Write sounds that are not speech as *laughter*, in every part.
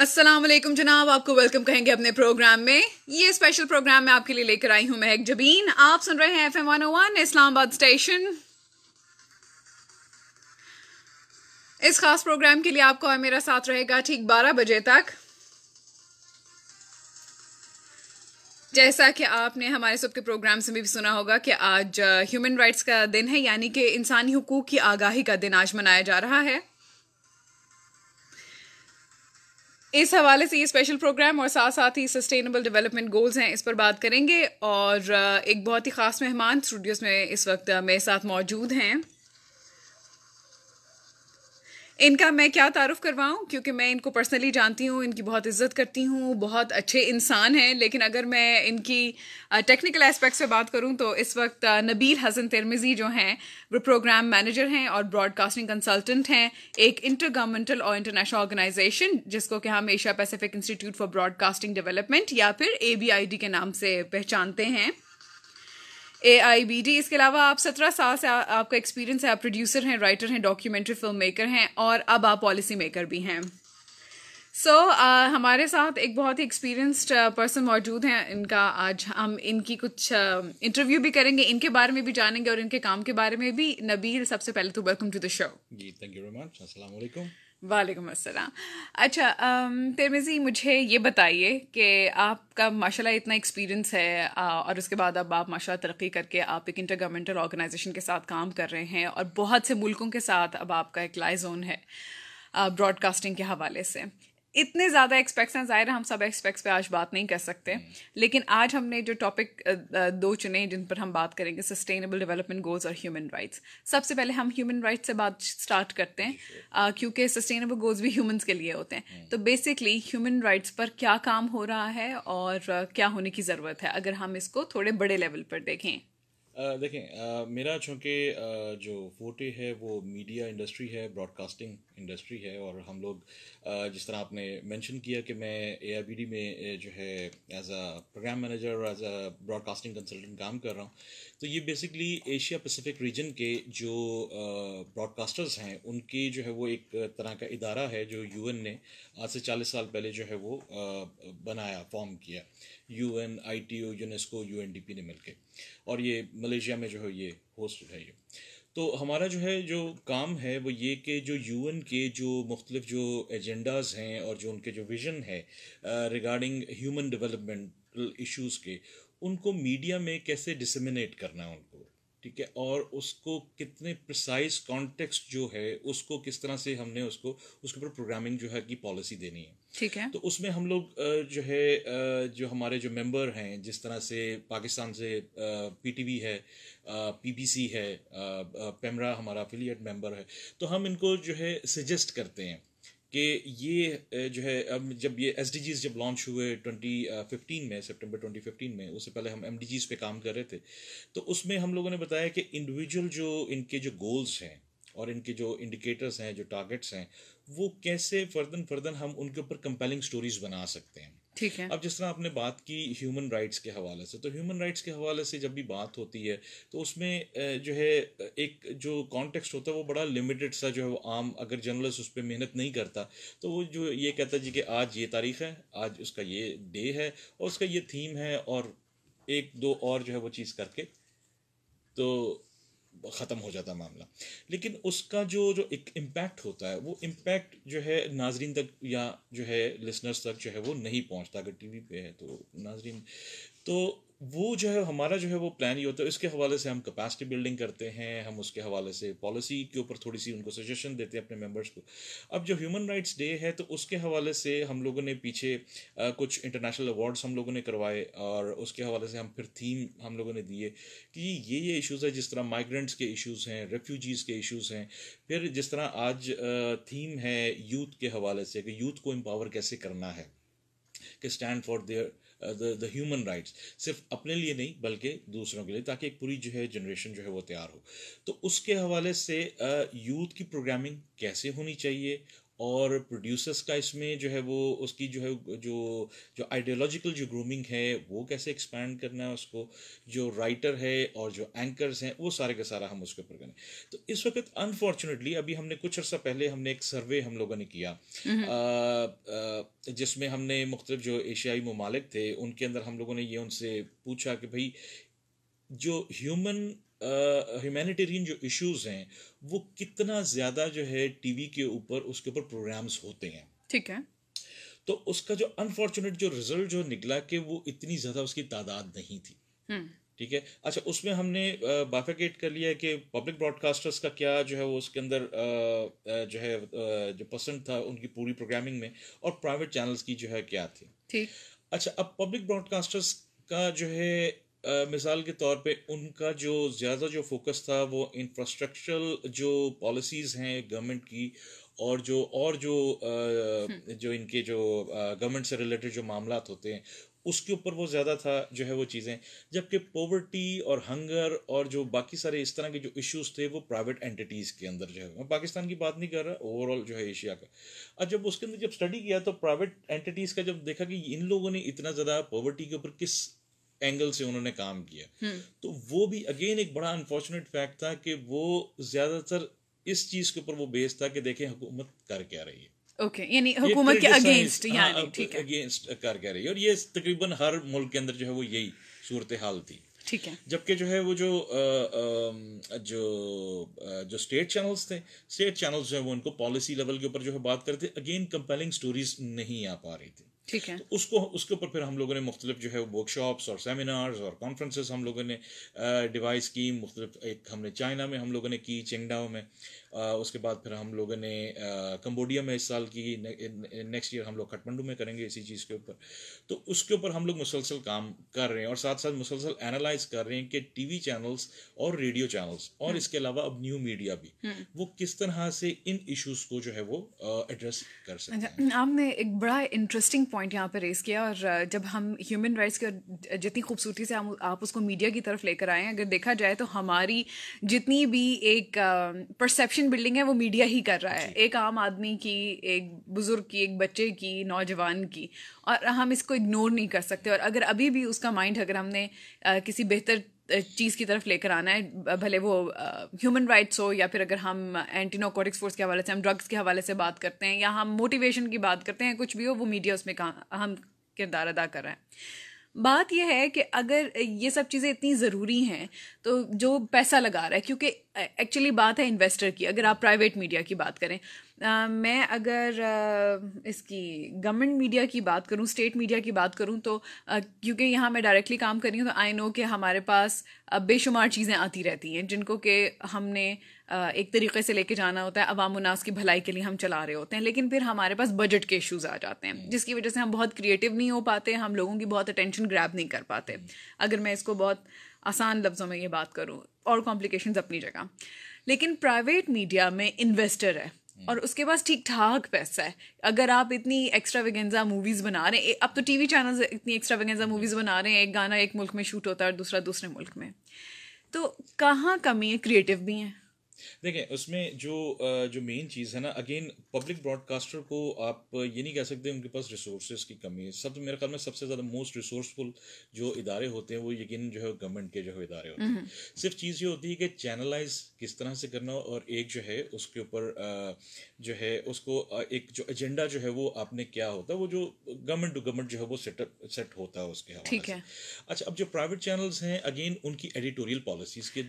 السلام علیکم جناب، آپ کو ویلکم کہیں گے اپنے پروگرام میں۔ یہ اسپیشل پروگرام میں آپ کے لیے لے کر آئی ہوں مہک جبین۔ آپ سن رہے ہیں F M one O one Islamabad station اس خاص پروگرام کے لیے آپ کو میرا ساتھ رہے گا ٹھیک بارہ بجے تک۔ جیسا کہ آپ نے ہمارے سب کے پروگرام سے بھی سنا ہوگا کہ آج ہیومن رائٹس کا دن ہے یعنی کہ انسانی حقوق کی آگاہی کا دن آج منایا جا رہا ہے۔ اس حوالے سے یہ اسپیشل پروگرام اور ساتھ ساتھ ہی سسٹینیبل ڈیولپمنٹ گولز ہیں، اس پر بات کریں گے اور ایک بہت ہی خاص مہمان اسٹوڈیوز میں اس وقت میرے ساتھ موجود ہیں۔ ان کا میں کیا تعارف کرواؤں؟ کیونکہ میں ان کو پرسنلی جانتی ہوں، ان کی بہت عزت کرتی ہوں، بہت اچھے انسان ہیں، لیکن اگر میں ان کی ٹیکنیکل اسپیکٹ سے بات کروں تو اس وقت نبیل حسن ترمزی جو ہیں، وہ پروگرام مینیجر ہیں اور براڈ کاسٹنگ کنسلٹنٹ ہیں، ایک انٹر گورنمنٹل اور انٹرنیشنل آرگنائزیشن جس کو کہ ہم Asia Pacific Institute for broadcasting development یا پھر اے بی آئی ڈی کے نام سے پہچانتے ہیں۔ اے آئی بی ڈی اس کے علاوہ آپ سترہ سال سے آپ کا ایکسپیرینس ہے، آپ پروڈیوسر ہیں رائٹر ہیں ڈاکیومنٹری فلم میکر ہیں اور اب آپ پالیسی میکر بھی ہیں۔ سو ہمارے ساتھ ایک بہت ہی ایکسپیرینسڈ پرسن موجود ہیں۔ ان کا آج ہم ان کی کچھ انٹرویو بھی کریں گے۔ ان کے بارے میں بھی جانیں گے اور ان کے کام کے بارے میں بھی۔ نبیل، سب سے پہلے تو ویلکم ٹو دا شو جی تھینک یو ویری مچ السلام علیکم۔ وعلیکم السلام۔ اچھا ترمیزی مجھے یہ بتائیے کہ آپ کا ماشاء اللہ اتنا ایکسپیرینس ہے اور اس کے بعد اب آپ ماشاء اللہ ترقی کر کے آپ ایک انٹر گورنمنٹل آرگنائزیشن کے ساتھ کام کر رہے ہیں، اور بہت سے ملکوں کے ساتھ اب آپ کا ایک لائے زون ہے براڈ کاسٹنگ کے حوالے سے۔ اتنے زیادہ ایکسپیکٹس ہیں ظاہر ہم سب ایکسپیکٹس پہ آج بات نہیں کر سکتے۔ لیکن آج ہم نے جو ٹاپک دو چنے جن پر ہم بات کریں گے سسٹینیبل ڈیولپمنٹ گولز اور ہیومن رائٹس سب سے پہلے ہم ہیومن رائٹس سے بات اسٹارٹ کرتے ہیں۔ کیونکہ سسٹینیبل گولز بھی ہیومنس کے لیے ہوتے ہیں۔ تو بیسکلی ہیومن رائٹس پر کیا کام ہو رہا ہے اور کیا ہونے کی ضرورت ہے؟ اگر ہم اس کو تھوڑے بڑے لیول پر دیکھیں۔ دیکھیں میرا چونکہ جو فوٹے ہے، وہ میڈیا انڈسٹری ہے براڈ کاسٹنگ انڈسٹری ہے، اور ہم لوگ جس طرح آپ نے مینشن کیا کہ میں اے آئی بی ڈی میں جو ہے ایز اے پروگرام مینیجر اور as a broadcasting consultant کام کر رہا ہوں، تو یہ بیسکلی ایشیا پیسیفک ریجن کے جو براڈ کاسٹرز ہیں، ان کی جو ہے وہ ایک طرح کا ادارہ ہے جو یو این نے آج سے چالیس سال پہلے جو ہے وہ بنایا فارم کیا U N I T O UNESCO U N D P نے مل کے۔ اور یہ ملیشیا میں جو ہے یہ ہوسٹ ہے یہ۔ تو ہمارا جو ہے جو کام ہے وہ یہ کہ جو یو این کے جو مختلف جو ایجنڈاز ہیں اور جو ان کے جو ویژن ہے ریگارڈنگ ہیومن ڈیولپمنٹل ایشوز کے، ان کو میڈیا میں کیسے ڈسمنیٹ کرنا ہے ان کو؟ ٹھیک ہے؟ اور اس کو کتنے پرسائز کانٹیکسٹ جو ہے، اس کو کس طرح سے ہم نے اس کو، اس کے اوپر پروگرامنگ جو ہے کی پالیسی دینی ہے۔ ٹھیک ہے۔ تو اس میں ہم لوگ جو ہے جو ہمارے جو ممبر ہیں، جس طرح سے پاکستان سے پی ٹی وی ہے پی بی سی ہے پیمرا ہمارا افیلیٹ ممبر ہے۔ تو ہم ان کو جو ہے سجیسٹ کرتے ہیں کہ یہ جو ہے، اب جب یہ ایس ڈی جیز جب لانچ ہوئے ٹوئنٹی ففٹین میں سپٹمبر ٹوئنٹی ففٹین میں، اس سے پہلے ہم ایم ڈی جیز پہ کام کر رہے تھے۔ تو اس میں ہم لوگوں نے بتایا کہ انڈیویجول جو ان کے جو گولس ہیں اور ان کے جو انڈیکیٹرس ہیں، جو ٹارگیٹس ہیں وہ کیسے فردن فردن ہم ان کے اوپر کمپیلنگ سٹوریز بنا سکتے ہیں۔ ٹھیک ہے۔ اب جس طرح آپ نے بات کی ہیومن رائٹس کے حوالے سے تو ہیومن رائٹس کے حوالے سے جب بھی بات ہوتی ہے تو اس میں جو ہے ایک جو کانٹیکسٹ ہوتا ہے وہ بڑا لمیٹڈ سا جو ہے وہ عام اگر جرنلسٹ اس پہ محنت نہیں کرتا تو وہ جو یہ کہتا ہے جی کہ آج یہ تاریخ ہے آج اس کا یہ ڈے ہے اور اس کا یہ تھیم ہے اور ایک دو اور جو ہے وہ چیز کر کے۔ تو ختم ہو جاتا معاملہ۔ لیکن اس کا جو جو ایک امپیکٹ ہوتا ہے، وہ امپیکٹ جو ہے ناظرین تک یا جو ہے لسنرس تک جو ہے وہ نہیں پہنچتا۔ اگر ٹی وی پہ ہے تو ناظرین۔ تو وہ جو ہے، ہمارا جو ہے وہ پلان ہی ہوتا ہے، اس کے حوالے سے ہم کیپیسٹی بلڈنگ کرتے ہیں، ہم اس کے حوالے سے پالیسی کے اوپر تھوڑی سی ان کو سجیشن دیتے ہیں اپنے ممبرس کو۔ اب جو ہیومن رائٹس ڈے ہے، تو اس کے حوالے سے ہم لوگوں نے پیچھے کچھ انٹرنیشنل ایوارڈس ہم لوگوں نے کروائے اور اس کے حوالے سے ہم پھر تھیم ہم لوگوں نے دیے کہ یہ یہ ایشوز ہے جس طرح مائگرنٹس کے ایشوز ہیں ریفیوجیز کے ایشوز ہیں۔ پھر جس طرح آج تھیم ہے یوتھ کے حوالے سے کہ یوتھ کو امپاور کیسے کرنا ہے، کہ stand for their the human rights صرف اپنے لیے نہیں بلکہ دوسروں کے لیے، تاکہ ایک پوری جو ہے جنریشن جو ہے وہ تیار ہو۔ تو اس کے حوالے سے uh, یوتھ کی پروگرامنگ کیسے ہونی چاہیے؟ اور پروڈیوسرس کا اس میں جو ہے وہ اس کی جو ہے جو جو آئیڈیالوجیکل جو گرومنگ ہے وہ کیسے ایکسپینڈ کرنا ہے اس کو جو رائٹر ہے اور جو اینکرز ہیں وہ سارے کا سارا ہم اس کے اوپر کریں۔ تو اس وقت انفارچونیٹلی ابھی ہم نے کچھ عرصہ پہلے ہم نے ایک سروے ہم لوگوں نے کیا۔ جس میں ہم نے مختلف جو ایشیائی ممالک تھے ان کے اندر ہم لوگوں نے یہ ان سے پوچھا کہ بھائی جو ہیومن ہیومینیٹیرین جو ایشوز ہیں وہ کتنا زیادہ جو ہے ٹی وی کے اوپر اس کے اوپر پروگرامز ہوتے ہیں۔ ٹھیک ہے۔ تو اس کا جو انفارچونیٹ جو رزلٹ جو نکلا کہ وہ اتنی زیادہ اس کی تعداد نہیں تھی۔ ٹھیک ہے۔ اچھا اس میں ہم نے بافیکیٹ کر لیا کہ پبلک براڈ کاسٹرس کا کیا جو ہے وہ اس کے اندر جو ہے جو پسند تھا ان کی پوری پروگرامنگ میں اور پرائیویٹ چینلز کی جو ہے کیا تھی۔ اچھا اب پبلک براڈ کاسٹرس کا جو ہے مثال کے طور پہ ان کا جو زیادہ جو فوکس تھا وہ انفراسٹرکچرل جو پالیسیز ہیں گورنمنٹ کی اور جو اور جو جو ان کے جو گورنمنٹ سے ریلیٹڈ جو معاملات ہوتے ہیں، اس کے اوپر وہ زیادہ تھا جو ہے وہ چیزیں۔ جبکہ پاورٹی اور ہنگر اور جو باقی سارے اس طرح کے جو ایشوز تھے وہ پرائیویٹ اینٹیز کے اندر جو ہے۔ میں پاکستان کی بات نہیں کر رہا اوور آل جو ہے ایشیا کا۔ اور جب اس کے اندر جب اسٹڈی کیا تو پرائیویٹ اینٹیز کا جب دیکھا کہ ان لوگوں نے اتنا زیادہ پاورٹی کے اوپر کس اینگل سے انہوں نے کام کیا۔ تو وہ بھی اگین ایک بڑا انفارچونیٹ فیکٹ تھا کہ وہ زیادہ تر اس چیز کے اوپر وہ بیس تھا کہ دیکھیں حکومت کر کیا رہی ہے۔ یعنی حکومت کے اگینسٹ اگینسٹ کر کیا رہی ہے۔ اور یہ تقریباً ہر ملک کے اندر جو ہے وہ یہی صورتحال تھی۔ ٹھیک ہے۔ جبکہ جو ہے وہ جو جو جو اسٹیٹ چینلس تھے اسٹیٹ چینلس جو ہے وہ ان کو پالیسی لیول کے اوپر جو ہے بات کرتے اگین کمپیلنگ اسٹوریز نہیں آ پا رہی تھی۔ ٹھیک ہے۔ اس کو، اس کے اوپر پھر ہم لوگوں نے مختلف جو ہے ورک شاپس اور سیمینارز اور کانفرنسز ہم لوگوں نے ڈیوائس کی، مختلف ایک ہم نے چائنا میں ہم لوگوں نے کی چنگڈاؤ میں۔ اس کے بعد پھر ہم لوگوں نے کمبوڈیا میں اس سال کی نیکسٹ ایئر ہم لوگ کٹمنڈو میں کریں گے اسی چیز کے اوپر۔ تو اس کے اوپر ہم لوگ مسلسل کام کر رہے ہیں اور ساتھ ساتھ مسلسل اینالائز کر رہے ہیں کہ ٹی وی چینلس اور ریڈیو چینلس اور اس کے علاوہ اب نیو میڈیا بھی وہ کس طرح سے ان ایشوز کو جو ہے وہ ایڈریس کر سکتے ہیں۔ آپ نے ایک بڑا انٹرسٹنگ پوائنٹ یہاں پہ ریز کیا اور جب ہم ہیومن رائٹس کے جتنی خوبصورتی سے آپ اس کو میڈیا کی طرف لے کر آئے ہیں اگر دیکھا جائے تو ہماری جتنی بھی ایک پرسیپشن بلڈنگ ہے وہ میڈیا ہی کر رہا ہے۔ جی۔ ایک عام آدمی کی ایک بزرگ کی ایک بچے کی نوجوان کی۔ اور ہم اس کو اگنور نہیں کر سکتے۔ اور اگر ابھی بھی اس کا مائنڈ اگر ہم نے کسی بہتر چیز کی طرف لے کر آنا ہے بھلے وہ ہیومن رائٹس ہو یا پھر اگر ہم اینٹی نوکوٹکس فورس کے حوالے سے ہم ڈرگس کے حوالے سے بات کرتے ہیں یا ہم موٹیویشن کی بات کرتے ہیں کچھ بھی ہو وہ میڈیا اس میں اہم کردار ادا کر رہا ہے بات یہ ہے کہ اگر یہ سب چیزیں اتنی ضروری ہیں، تو جو پیسہ لگا رہا ہے، کیونکہ ایکچولی بات ہے انویسٹر کی، اگر آپ پرائیویٹ میڈیا کی بات کریں۔ میں اگر اس کی گورنمنٹ میڈیا کی بات کروں اسٹیٹ میڈیا کی بات کروں، تو کیونکہ یہاں میں ڈائریکٹلی کام کر رہی ہوں، تو آئی نو کہ ہمارے پاس بے شمار چیزیں آتی رہتی ہیں، جن کو کہ ہم نے ایک طریقے سے لے کے جانا ہوتا ہے، عوام الناس کی بھلائی کے لیے ہم چلا رہے ہوتے ہیں، لیکن پھر ہمارے پاس بجٹ کے ایشوز آ جاتے ہیں، جس کی وجہ سے ہم بہت کریٹیو نہیں ہو پاتے، ہم لوگوں کی بہت اٹینشن گریب نہیں کر پاتے۔ اگر میں اس کو بہت آسان لفظوں میں یہ بات کروں، اور کمپلیکیشنز اپنی جگہ۔ لیکن پرائیویٹ میڈیا میں انویسٹر ہے، اور اس کے پاس ٹھیک ٹھاک پیسہ ہے۔ اگر آپ اتنی ایکسٹرا ویگنزا موویز بنا رہے ہیں، اب تو ٹی وی چینل اتنی ایکسٹرا ویگنزا موویز بنا رہے ہیں، ایک گانا ایک ملک میں شوٹ ہوتا ہے اور دوسرا دوسرے ملک میں۔ تو کہاں کمی ہے؟ کریٹو بھی ہیں۔ دیکھیں اس میں جو جو مین چیز ہے نا اگین پبلک براڈ کاسٹر کو آپ یہ نہیں کہہ سکتے ان کے پاس ریسورسز کی کمی ہے۔ سب میرے خیال میں سب سے زیادہ موسٹ ریسورسفل جو ادارے ہوتے ہیں وہ یقین جو ہے گورنمنٹ کے جو ہے ادارے ہوتے ہیں۔ صرف چیز یہ ہوتی ہے کہ چینلائز کس طرح سے کرنا اور ایک جو ہے اس کے اوپر جو ہے اس کو ایک جو ایجنڈا جو ہے وہ آپ نے کیا ہوتا ہے وہ جو گورنمنٹ ٹو گورنمنٹ جو ہے وہ سیٹ سیٹ ہوتا ہے اس کے حوالے سے۔ اچھا اب جو پرائیویٹ چینلز ہیں اگین ان کی ایڈیٹوریل پالیسیز کے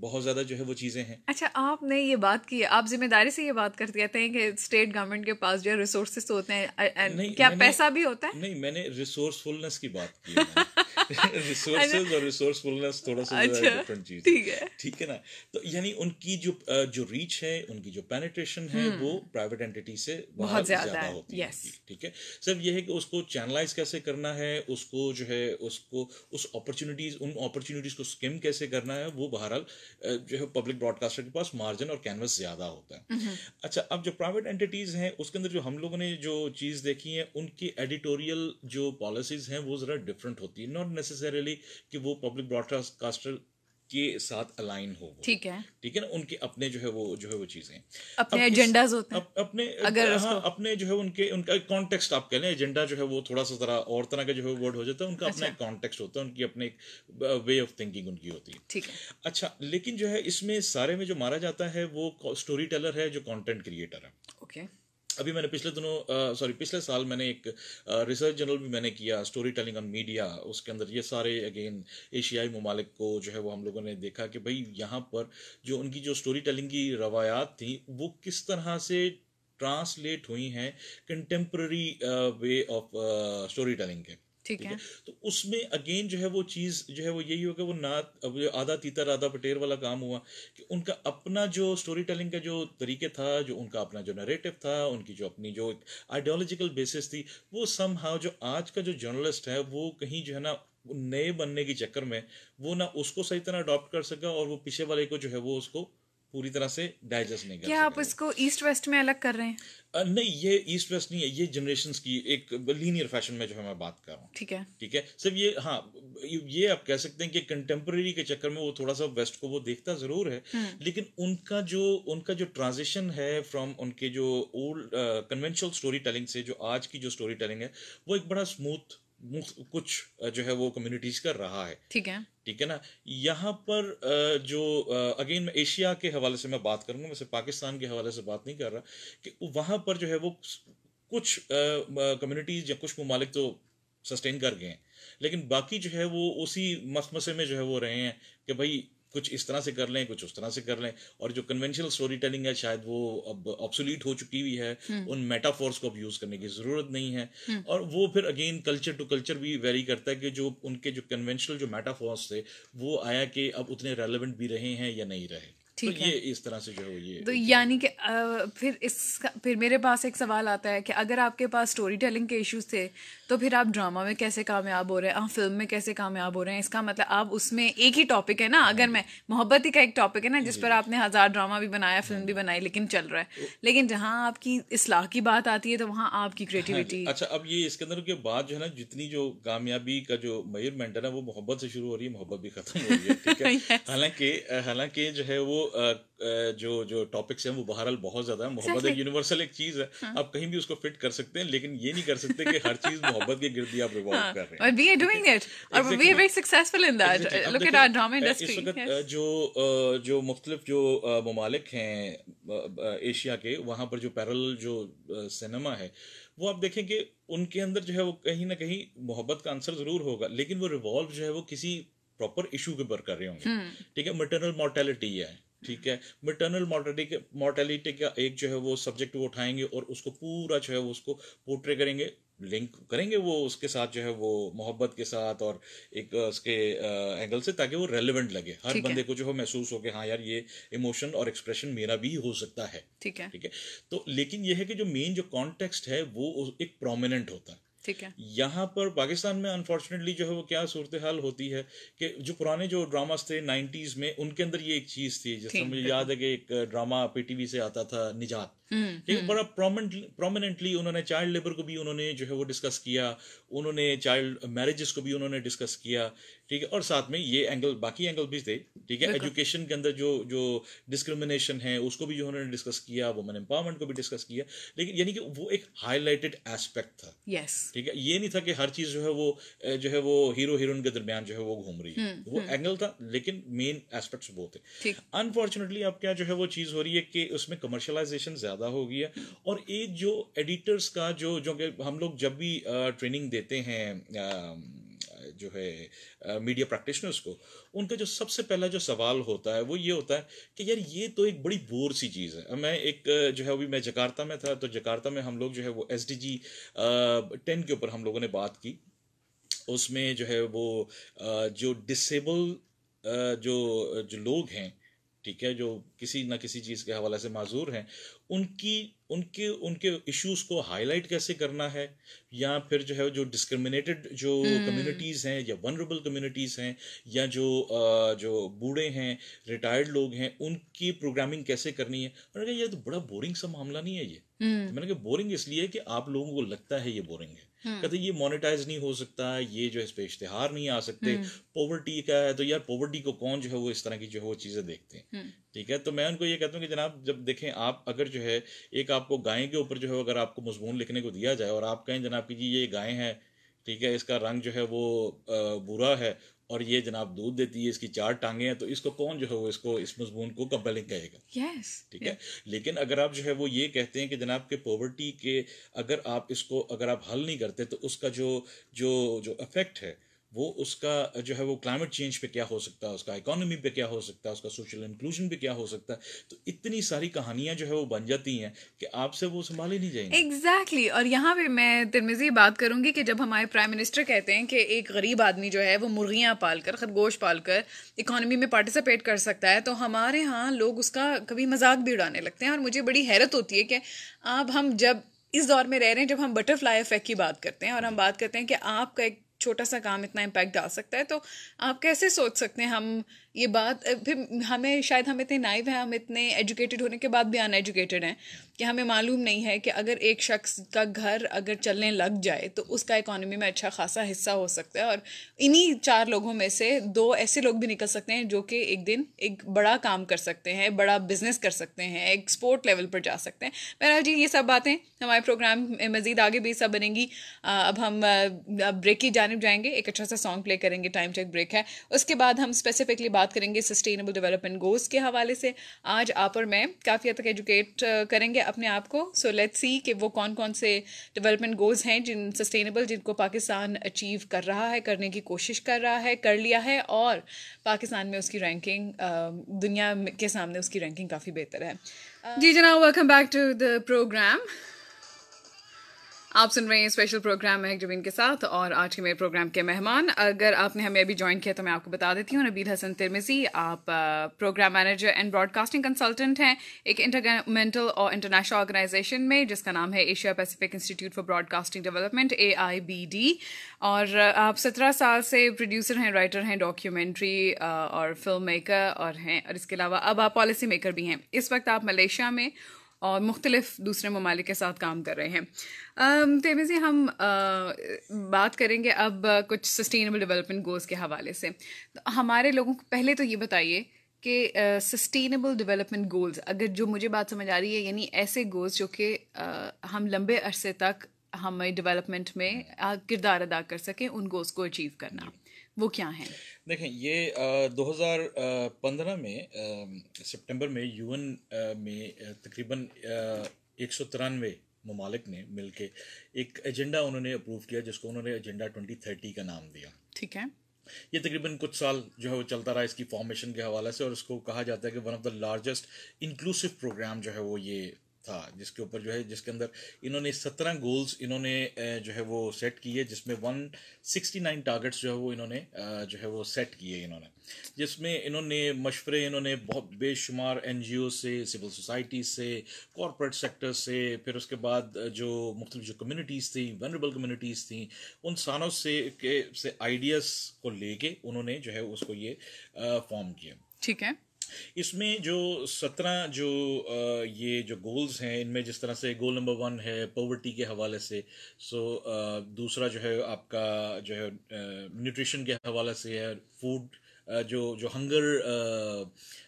بہت زیادہ جو ہے وہ چیزیں ہیں۔ اچھا آپ نے یہ بات کی آپ ذمہ داری سے یہ بات کرتے کہتے ہیں کہ اسٹیٹ گورنمنٹ کے پاس جو ہے ریسورسز ہوتے ہیں کیا پیسہ بھی ہوتا ہے؟ نہیں میں نے ریسورسفلنس کی بات کی *laughs* *laughs* ریسورسز اور ریسورسفلنس تھوڑا سا ڈفرنٹ چیز ٹھیک ہے۔ نا؟ تو یعنی ان کی جو جو ریچ ہے ان کی جو پینیٹریشن ہے وہ پرائیویٹ اینٹی سے بہت زیادہ ہوتی ہے۔ ٹھیک ہے۔ صرف یہ ہے کہ اس کو چینلائز کیسے کرنا ہے اس کو جو ہے اس کو اس اپرچونیٹیز ان اپرچونیٹیز کو اسکیم کیسے کرنا ہے وہ بہرحال جو ہے پبلک براڈ کاسٹر کے پاس مارجن اور کینوس زیادہ ہوتا ہے۔ اچھا اب جو پرائیویٹ اینٹیز ہیں اس کے اندر جو ہم لوگوں نے جو چیز دیکھی ہے ان کی ایڈیٹوریل جو پالیسیز ہیں وہ ذرا ڈفرینٹ ہوتی ہے ناٹ نیسسریلی کہ وہ پبلک براڈ کاسٹر کے ساتھ الائن ہو ٹھیک ہے. ٹھیک ہے نا؟ ان کے اپنے جو ہے وہ جو ہے وہ چیزیں. اپنے ایجنڈاز ہوتے ہیں. اپنے ہاں اپنے جو ہے ان کے ان کا کانٹیکسٹ آپ کہہ لیں ایجنڈا جو ہے وہ تھوڑا سا ذرا اور طرح کا جو ہے ورڈ ہو جاتا ہے ان کا اپنا ایک کانٹیکسٹ ہوتا ہے ان کی اپنے ایک وے آف تھنکنگ ان کی ہوتی ہے. ٹھیک ہے. اچھا لیکن جو ہے اس میں سارے میں جو مارا جاتا ہے وہ اسٹوری ٹیلر ہے جو کانٹینٹ کریٹر ہے. اوکے ابھی میں نے پچھلے دنوں سوری، پچھلے سال میں نے ایک ریسرچ جرنل بھی میں نے کیا اسٹوری ٹیلنگ آن میڈیا اس کے اندر یہ سارے اگین ایشیائی ممالک کو جو ہے وہ ہم لوگوں نے دیکھا کہ بھائی یہاں پر جو ان کی جو اسٹوری ٹیلنگ کی روایات تھیں، وہ کس طرح سے ٹرانسلیٹ ہوئی ہیں contemporary way of storytelling کے۔ ٹھیک ہے۔ تو اس میں اگین جو ہے وہ چیز جو ہے وہ یہی ہو کہ وہ نہ آدھا تیتر آدھا پٹیر والا کام ہوا کہ ان کا اپنا جو اسٹوری ٹیلنگ کا جو طریقے تھا جو ان کا اپنا جو نریٹو تھا ان کی جو اپنی جو آئیڈیالوجیکل بیسس تھی وہ سم ہاؤ جو آج کا جو جرنلسٹ ہے وہ کہیں جو ہے نا نئے بننے کے چکر میں وہ نہ اس کو صحیح طرح اڈاپٹ کر سکا اور وہ پیچھے والے کو جو ہے وہ اس کو پوری طرح سے ڈائجسٹ نہیں کر کیا آپ اس کو ایسٹ ویسٹ میں الگ کر رہے ہیں؟ نہیں یہ ایسٹ ویسٹ نہیں ہے یہ جنریشنس کی ایک لینئر فیشن میں جو ہے میں بات کر رہا ہوں۔ ٹھیک ہے۔ ٹھیک ہے؟ صرف یہ ہاں یہ آپ کہہ سکتے ہیں کہ کنٹمپرری کے چکر میں وہ تھوڑا سا ویسٹ کو وہ دیکھتا ضرور ہے لیکن ان کا جو ان کا جو ٹرانزیشن ہے فرام ان کے جو اولڈ کنونشنل اسٹوری ٹیلنگ سے جو آج کی جو اسٹوری ٹیلنگ ہے وہ ایک بڑا اسموتھ کچھ جو ہے وہ کمیونٹیز کر رہا ہے۔ ٹھیک ہے۔ ٹھیک ہے نا؟ یہاں پر جو اگین میں ایشیا کے حوالے سے میں بات کروں گا ویسے پاکستان کے حوالے سے بات نہیں کر رہا کہ وہاں پر جو ہے وہ کچھ کمیونٹیز یا کچھ ممالک تو سسٹین کر گئے ہیں لیکن باقی جو ہے وہ اسی مخمسے میں جو ہے وہ رہے ہیں کہ بھائی کچھ اس طرح سے کر لیں کچھ اس طرح سے کر لیں۔ اور جو کنونشنل اسٹوری ٹیلنگ ہے شاید وہ اب آپسولیٹ ہو چکی ہوئی ہے۔ ان میٹافورس کو اب یوز کرنے کی ضرورت نہیں ہے۔ اور وہ پھر اگین کلچر ٹو کلچر بھی ویری کرتا ہے کہ جو ان کے جو کنونشنل جو میٹافورس تھے وہ آیا کہ اب اتنے ریلیونٹ بھی رہے ہیں یا نہیں رہے۔ یہ اس طرح سے جو ہے یہ تو یعنی کہ پھر اس پھر میرے پاس ایک سوال آتا ہے کہ اگر آپ کے پاس اسٹوری ٹیلنگ کے ایشوز تھے تو پھر آپ ڈرامہ میں کیسے کامیاب ہو رہے ہیں؟ فلم میں کیسے کامیاب ہو رہے ہیں؟ اس کا مطلب آپ اس میں ایک ہی ٹاپک ہے نا۔ اگر میں محبت ہی کا ایک ٹاپک ہے نا جس پر آپ نے ہزار ڈرامہ بھی بنایا فلم بھی بنائی لیکن چل رہا ہے۔ لیکن جہاں آپ کی اصلاح کی بات آتی ہے تو وہاں آپ کی کریٹیوٹی اچھا اب یہ اس کے اندر کے بعد جو ہے نا جتنی جو کامیابی کا جو میئرمنٹ ہے نا وہ محبت سے شروع ہو رہی ہے محبت بھی ختم ہو رہی ہے ٹھیک ہے۔ *laughs* حالانکہ حالانکہ جو ہے وہ جو جو ٹاپکس ہیں وہ بہرحال بہت زیادہ ہے محبت ایک یونیورسل ایک چیز ہے. ہاں۔ آپ کہیں بھی اس کو فٹ کر سکتے ہیں لیکن یہ نہیں کر سکتے کہ ہر چیز محبت کے گرد ہی آپ ریوالو کر رہے ہیں. جو جو مختلف جو ممالک ہیں ایشیا کے وہاں پر جو پیرل جو سنیما ہے وہ آپ دیکھیں کہ ان کے اندر جو ہے وہ کہیں نہ کہیں محبت کا آنسر ضرور ہوگا لیکن وہ ریوالو جو ہے وہ کسی پراپر ایشو کے اوپر کر رہے ہوں گے. ٹھیک ہے؟ مٹرنل مورٹیلٹی ہے. ٹھیک ہے۔ مٹرنل مورٹیلٹی کا ایک جو ہے وہ سبجیکٹ وہ اٹھائیں گے اور اس کو پورا جو ہے وہ اس کو پورٹرے کریں گے۔ لنک کریں گے وہ اس کے ساتھ جو ہے وہ محبت کے ساتھ اور ایک اس کے اینگل سے تاکہ وہ ریلیونٹ لگے۔ ہر بندے کو جو ہے محسوس ہو کہ ہاں یار یہ ایموشن اور ایکسپریشن میرا بھی ہو سکتا ہے۔ ٹھیک ہے۔ ٹھیک ہے۔ تو لیکن یہ ہے کہ جو مین جو کانٹیکسٹ ہے وہ ایک پرومیننٹ ہوتا ہے۔ یہاں پر پاکستان میں انفارچونیٹلی جو ہے وہ کیا صورتحال ہوتی ہے کہ جو پرانے جو ڈراماز تھے نائنٹیز میں ان کے اندر یہ ایک چیز تھی جس میں مجھے یاد ہے کہ ایک ڈرامہ پی ٹی وی سے آتا تھا نجات۔ بڑا پرومیننٹلی انہوں نے چائلڈ لیبر کو بھی انہوں نے جو ہے وہ ڈسکس کیا انہوں نے چائلڈ میرجز کو بھی انہوں نے ڈسکس کیا۔ ٹھیک ہے اور ساتھ میں یہ اینگل باقی اینگل بھی تھے ٹھیک ہے ایجوکیشن کے اندر جو جو ڈسکرمنیشن ہے اس کو بھی جو انہوں نے ڈسکس کیا وومن امپاورمنٹ کو بھی ڈسکس کیا لیکن یعنی کہ وہ ایک ہائی لائٹڈ ایسپیکٹ تھا۔ یس ٹھیک ہے یہ نہیں تھا کہ ہر چیز جو ہے وہ جو ہے وہ ہیرو ہیروئن کے درمیان جو ہے وہ گھوم رہی ہے۔ وہ اینگل تھا لیکن مین ایسپیکٹس وہ تھے۔ انفارچونیٹلی اب کیا جو ہے وہ چیز ہو رہی ہے کہ اس میں کمرشلائزیشن زیادہ ہو ہے اور ایک جو ایڈیٹرس کا جو جو کہ ہم لوگ جب بھی ٹریننگ دیتے ہیں جو ہے میڈیا پریکٹیشنرس کو، ان کا جو سب سے پہلا جو سوال ہوتا ہے وہ یہ ہوتا ہے کہ یار یہ تو ایک بڑی بور سی چیز ہے۔ میں ایک جو ہے، ابھی میں جکارتا میں تھا، تو جکارتا میں ہم لوگ جو ہے وہ ایس ڈی جی ٹین کے اوپر ہم لوگوں نے بات کی۔ اس میں جو ہے وہ جو ڈسیبل جو جو لوگ ہیں ٹھیک ہے جو کسی نہ کسی چیز کے حوالے سے معذور ہیں ان کی ان کے ان کے ایشوز کو ہائی لائٹ کیسے کرنا ہے؟ یا پھر جو ہے جو ڈسکرمنیٹڈ جو کمیونٹیز ہیں یا ونریبل کمیونٹیز ہیں یا جو جو بوڑھے ہیں ریٹائرڈ لوگ ہیں ان کی پروگرامنگ کیسے کرنی ہے؟ اور یہ تو بڑا بورنگ سا معاملہ نہیں ہے یہ۔ میں نے کہا بورنگ اس لیے کہ آپ لوگوں کو لگتا ہے یہ بورنگ ہے۔ کہتے یہ مانیٹائز نہیں ہو سکتا یہ جو ہے اس پہ اشتہار نہیں آ سکتے۔ پوورٹی کا ہے تو یار پوورٹی کو کون جو ہے وہ اس طرح کی جو ہے وہ چیزیں دیکھتے ہیں۔ ٹھیک ہے؟ تو میں ان کو یہ کہتا ہوں کہ جناب جب دیکھیں آپ اگر جو ہے ایک آپ کو گائے کے اوپر جو ہے اگر آپ کو مضمون لکھنے کو دیا جائے اور آپ کہیں جناب کہ جی یہ گائے ہیں ٹھیک ہے اس کا رنگ جو ہے وہ برا ہے اور یہ جناب دودھ دیتی ہے اس کی چار ٹانگیں ہیں تو اس کو کون جو ہے وہ اس کو اس مضمون کو کمپیلنگ کہے گا۔ ٹھیک ہے؟ لیکن اگر آپ جو ہے وہ یہ کہتے ہیں کہ جناب کے پاورٹی کے اگر آپ اس کو اگر آپ حل نہیں کرتے تو اس کا جو جو جو افیکٹ ہے وہ اس کا جو ہے وہ کلائمیٹ چینج پہ کیا ہو سکتا ہے، اس کا اکانومی پہ کیا ہو سکتا ہے، اس کا سوشل انکلوژن پہ کیا ہو سکتا ہے۔ تو اتنی ساری کہانیاں جو ہے وہ بن جاتی ہیں کہ آپ سے وہ سنبھالی نہیں جائیں ایگزیکٹلی اور یہاں پہ میں ترمیزی بات کروں گی کہ جب ہمارے پرائم منسٹر کہتے ہیں کہ ایک غریب آدمی جو ہے وہ مرغیاں پال کر، خرگوش پال کر اکانومی میں پارٹیسپیٹ کر سکتا ہے، تو ہمارے ہاں لوگ اس کا کبھی مذاق بھی اڑانے لگتے ہیں۔ اور مجھے بڑی حیرت ہوتی ہے کہ اب ہم جب اس دور میں رہ رہے ہیں جب ہم بٹر فلائی افیکٹ کی بات کرتے ہیں اور ہم بات کرتے ہیں کہ آپ کا ایک چھوٹا سا کام اتنا امپیکٹ ڈال سکتا ہے، تو آپ کیسے سوچ سکتے ہیں ہم یہ بات پھر ہمیں شاید ہم اتنے نائب ہیں، ہم اتنے ایجوکیٹڈ ہونے کے بعد بھی ان ایجوکیٹڈ ہیں کہ ہمیں معلوم نہیں ہے کہ اگر ایک شخص کا گھر اگر چلنے لگ جائے تو اس کا اکانومی میں اچھا خاصا حصہ ہو سکتا ہے اور انہی چار لوگوں میں سے دو ایسے لوگ بھی نکل سکتے ہیں جو کہ ایک دن ایک بڑا کام کر سکتے ہیں، بڑا بزنس کر سکتے ہیں ایکسپورٹ لیول پر جا سکتے ہیں۔ بہرحال جی یہ سب باتیں ہمارے پروگرام میں مزید آگے بھی سب بنیں گی۔ اب ہم بریک کی جانب جائیں گے، ایک اچھا سا سانگ پلے کریں گے ٹائم چیک بریک ہے۔ اس کے بعد ہم اسپیسیفکلی بات کریں گے سسٹینیبل ڈیولپمنٹ گولس کے حوالے سے۔ آج آپ اور میں کافی حد تک ایجوکیٹ کریں گے اپنے آپ کو۔ سو لیٹ سی کہ وہ کون کون سے ڈیولپمنٹ گولس ہیں جن سسٹینیبل جن کو پاکستان اچیو کر رہا ہے، کرنے کی کوشش کر رہا ہے، کر لیا ہے۔ اور پاکستان میں اس کی رینکنگ دنیا کے سامنے اس کی رینکنگ کافی بہتر ہے۔ جی جناب welcome back to the programme آپ سن رہے ہیں اسپیشل پروگرام مہک جبین کے ساتھ اور آج کے میرے پروگرام کے مہمان۔ اگر آپ نے ہمیں ابھی جوائن کیا تو میں آپ کو بتا دیتی ہوں۔ نبیل حسن ترمزی آپ programme manager and broadcasting consultant ہیں۔ ایک انٹرگمنٹل اور انٹرنیشنل آرگنائزیشن میں، جس کا نام ہے Asia Pacific institute for broadcasting development A I B D اور آپ سترہ سال سے پروڈیوسر ہیں رائٹر ہیں ڈاکیومنٹری اور فلم میکر اور ہیں۔ اور اس کے علاوہ اب آپ پالیسی میکر بھی ہیں۔ اس وقت آپ ملیشیا میں اور مختلف دوسرے ممالک کے ساتھ کام کر رہے ہیں۔ تیمیزی ہم بات کریں گے اب کچھ سسٹینیبل ڈیولپمنٹ گولس کے حوالے سے۔ ہمارے لوگوں کو پہلے تو یہ بتائیے کہ سسٹینیبل ڈیولپمنٹ گولز اگر جو مجھے بات سمجھ آ رہی ہے یعنی ایسے گولز جو کہ ہم لمبے عرصے تک ہمیں ڈیولپمنٹ میں کردار ادا کر سکیں، ان گولس کو اچیو کرنا۔ وہ کیا ہیں؟ دیکھیں یہ دو ہزار پندرہ میں سپٹمبر میں یو این میں تقریباً ایک سو ترانوے ممالک نے مل کے ایک ایجنڈا انہوں نے اپروو کیا جس کو انہوں نے ایجنڈا ٹوئنٹی تھرٹی کا نام دیا۔ ٹھیک ہے۔ یہ تقریباً کچھ سال جو ہے وہ چلتا رہا اس کی فارمیشن کے حوالے سے اور اس کو کہا جاتا ہے کہ one of the largest inclusive programme جو ہے وہ یہ تھا، جس کے اوپر جو ہے، جس کے اندر انہوں نے سترہ گولز انہوں نے جو ہے وہ سیٹ کیے جس میں ون سکسٹی نائن ٹارگیٹس جو ہے وہ انہوں نے جو ہے وہ سیٹ کیے انہوں نے۔ جس میں انہوں نے مشورے انہوں نے بہت بے شمار این جی او سے سول سوسائٹی سے کارپوریٹ سیکٹر سے، پھر اس کے بعد جو مختلف جو کمیونٹیز تھیں ونریبل کمیونٹیز تھیں، ان سانوں سے کے، سے آئیڈیاز کو لے کے انہوں نے جو ہے اس کو یہ فارم کیا ٹھیک ہے۔ اس میں جو سترہ جو یہ جو گولز ہیں، ان میں جس طرح سے گول نمبر ون ہے پاورٹی کے حوالے سے سو دوسرا جو ہے آپ کا جو ہے نیوٹریشن کے حوالے سے ہے فوڈ جو جو ہنگر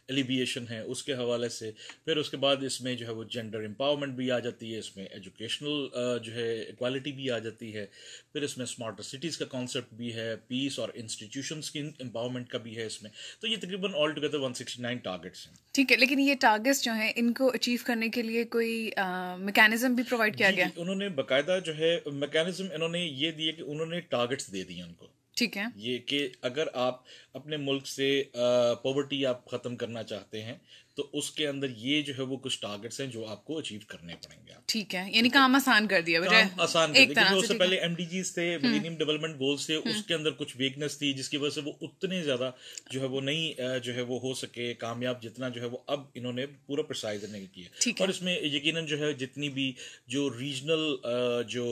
ایلیبیشن ہے اس کے حوالے سے۔ پھر اس کے بعد اس میں جو ہے وہ جینڈر امپاورمنٹ بھی آ جاتی ہے اس میں ایجوکیشنل جو ہے اکوالٹی بھی آ جاتی ہے۔ پھر اس میں اسمارٹر سٹیز کا کانسیپٹ بھی ہے پیس اور انسٹیٹیوشنس کی امپاورمنٹ کا بھی ہے اس میں۔ تو یہ تقریباً altogether one sixty nine targets ہیں۔ ٹھیک ہے لیکن یہ ٹارگیٹس جو ہیں ان کو اچیو کرنے کے لیے کوئی میکینزم بھی پرووائڈ کیا گیا؟ انہوں نے باقاعدہ جو ہے میکینزم انہوں نے یہ دیے کہ انہوں نے ٹارگیٹس دے دیے ان کو۔ ٹھیک ہے۔ یہ کہ اگر آپ اپنے ملک سے پاورٹی آپ ختم کرنا چاہتے ہیں تو اس کے اندر یہ جو ہے وہ کچھ ٹارگیٹس ہیں جو آپ کو اچیو کرنے پڑیں گے ٹھیک ہے یعنی کام آسان کر دیا آسان کر دیا۔ اس سے پہلے ایم ڈی جیز تھے ملینیم ڈیولپمنٹ گولس تھے اس کے اندر کچھ ویکنس تھی جس کی وجہ سے وہ اتنے زیادہ جو ہے وہ نہیں جو ہے وہ ہو سکے کامیاب جتنا جو ہے وہ اب انہوں نے پورا پرسائز نہیں کیا اور اس میں یقیناً جو ہے جتنی بھی جو ریجنل جو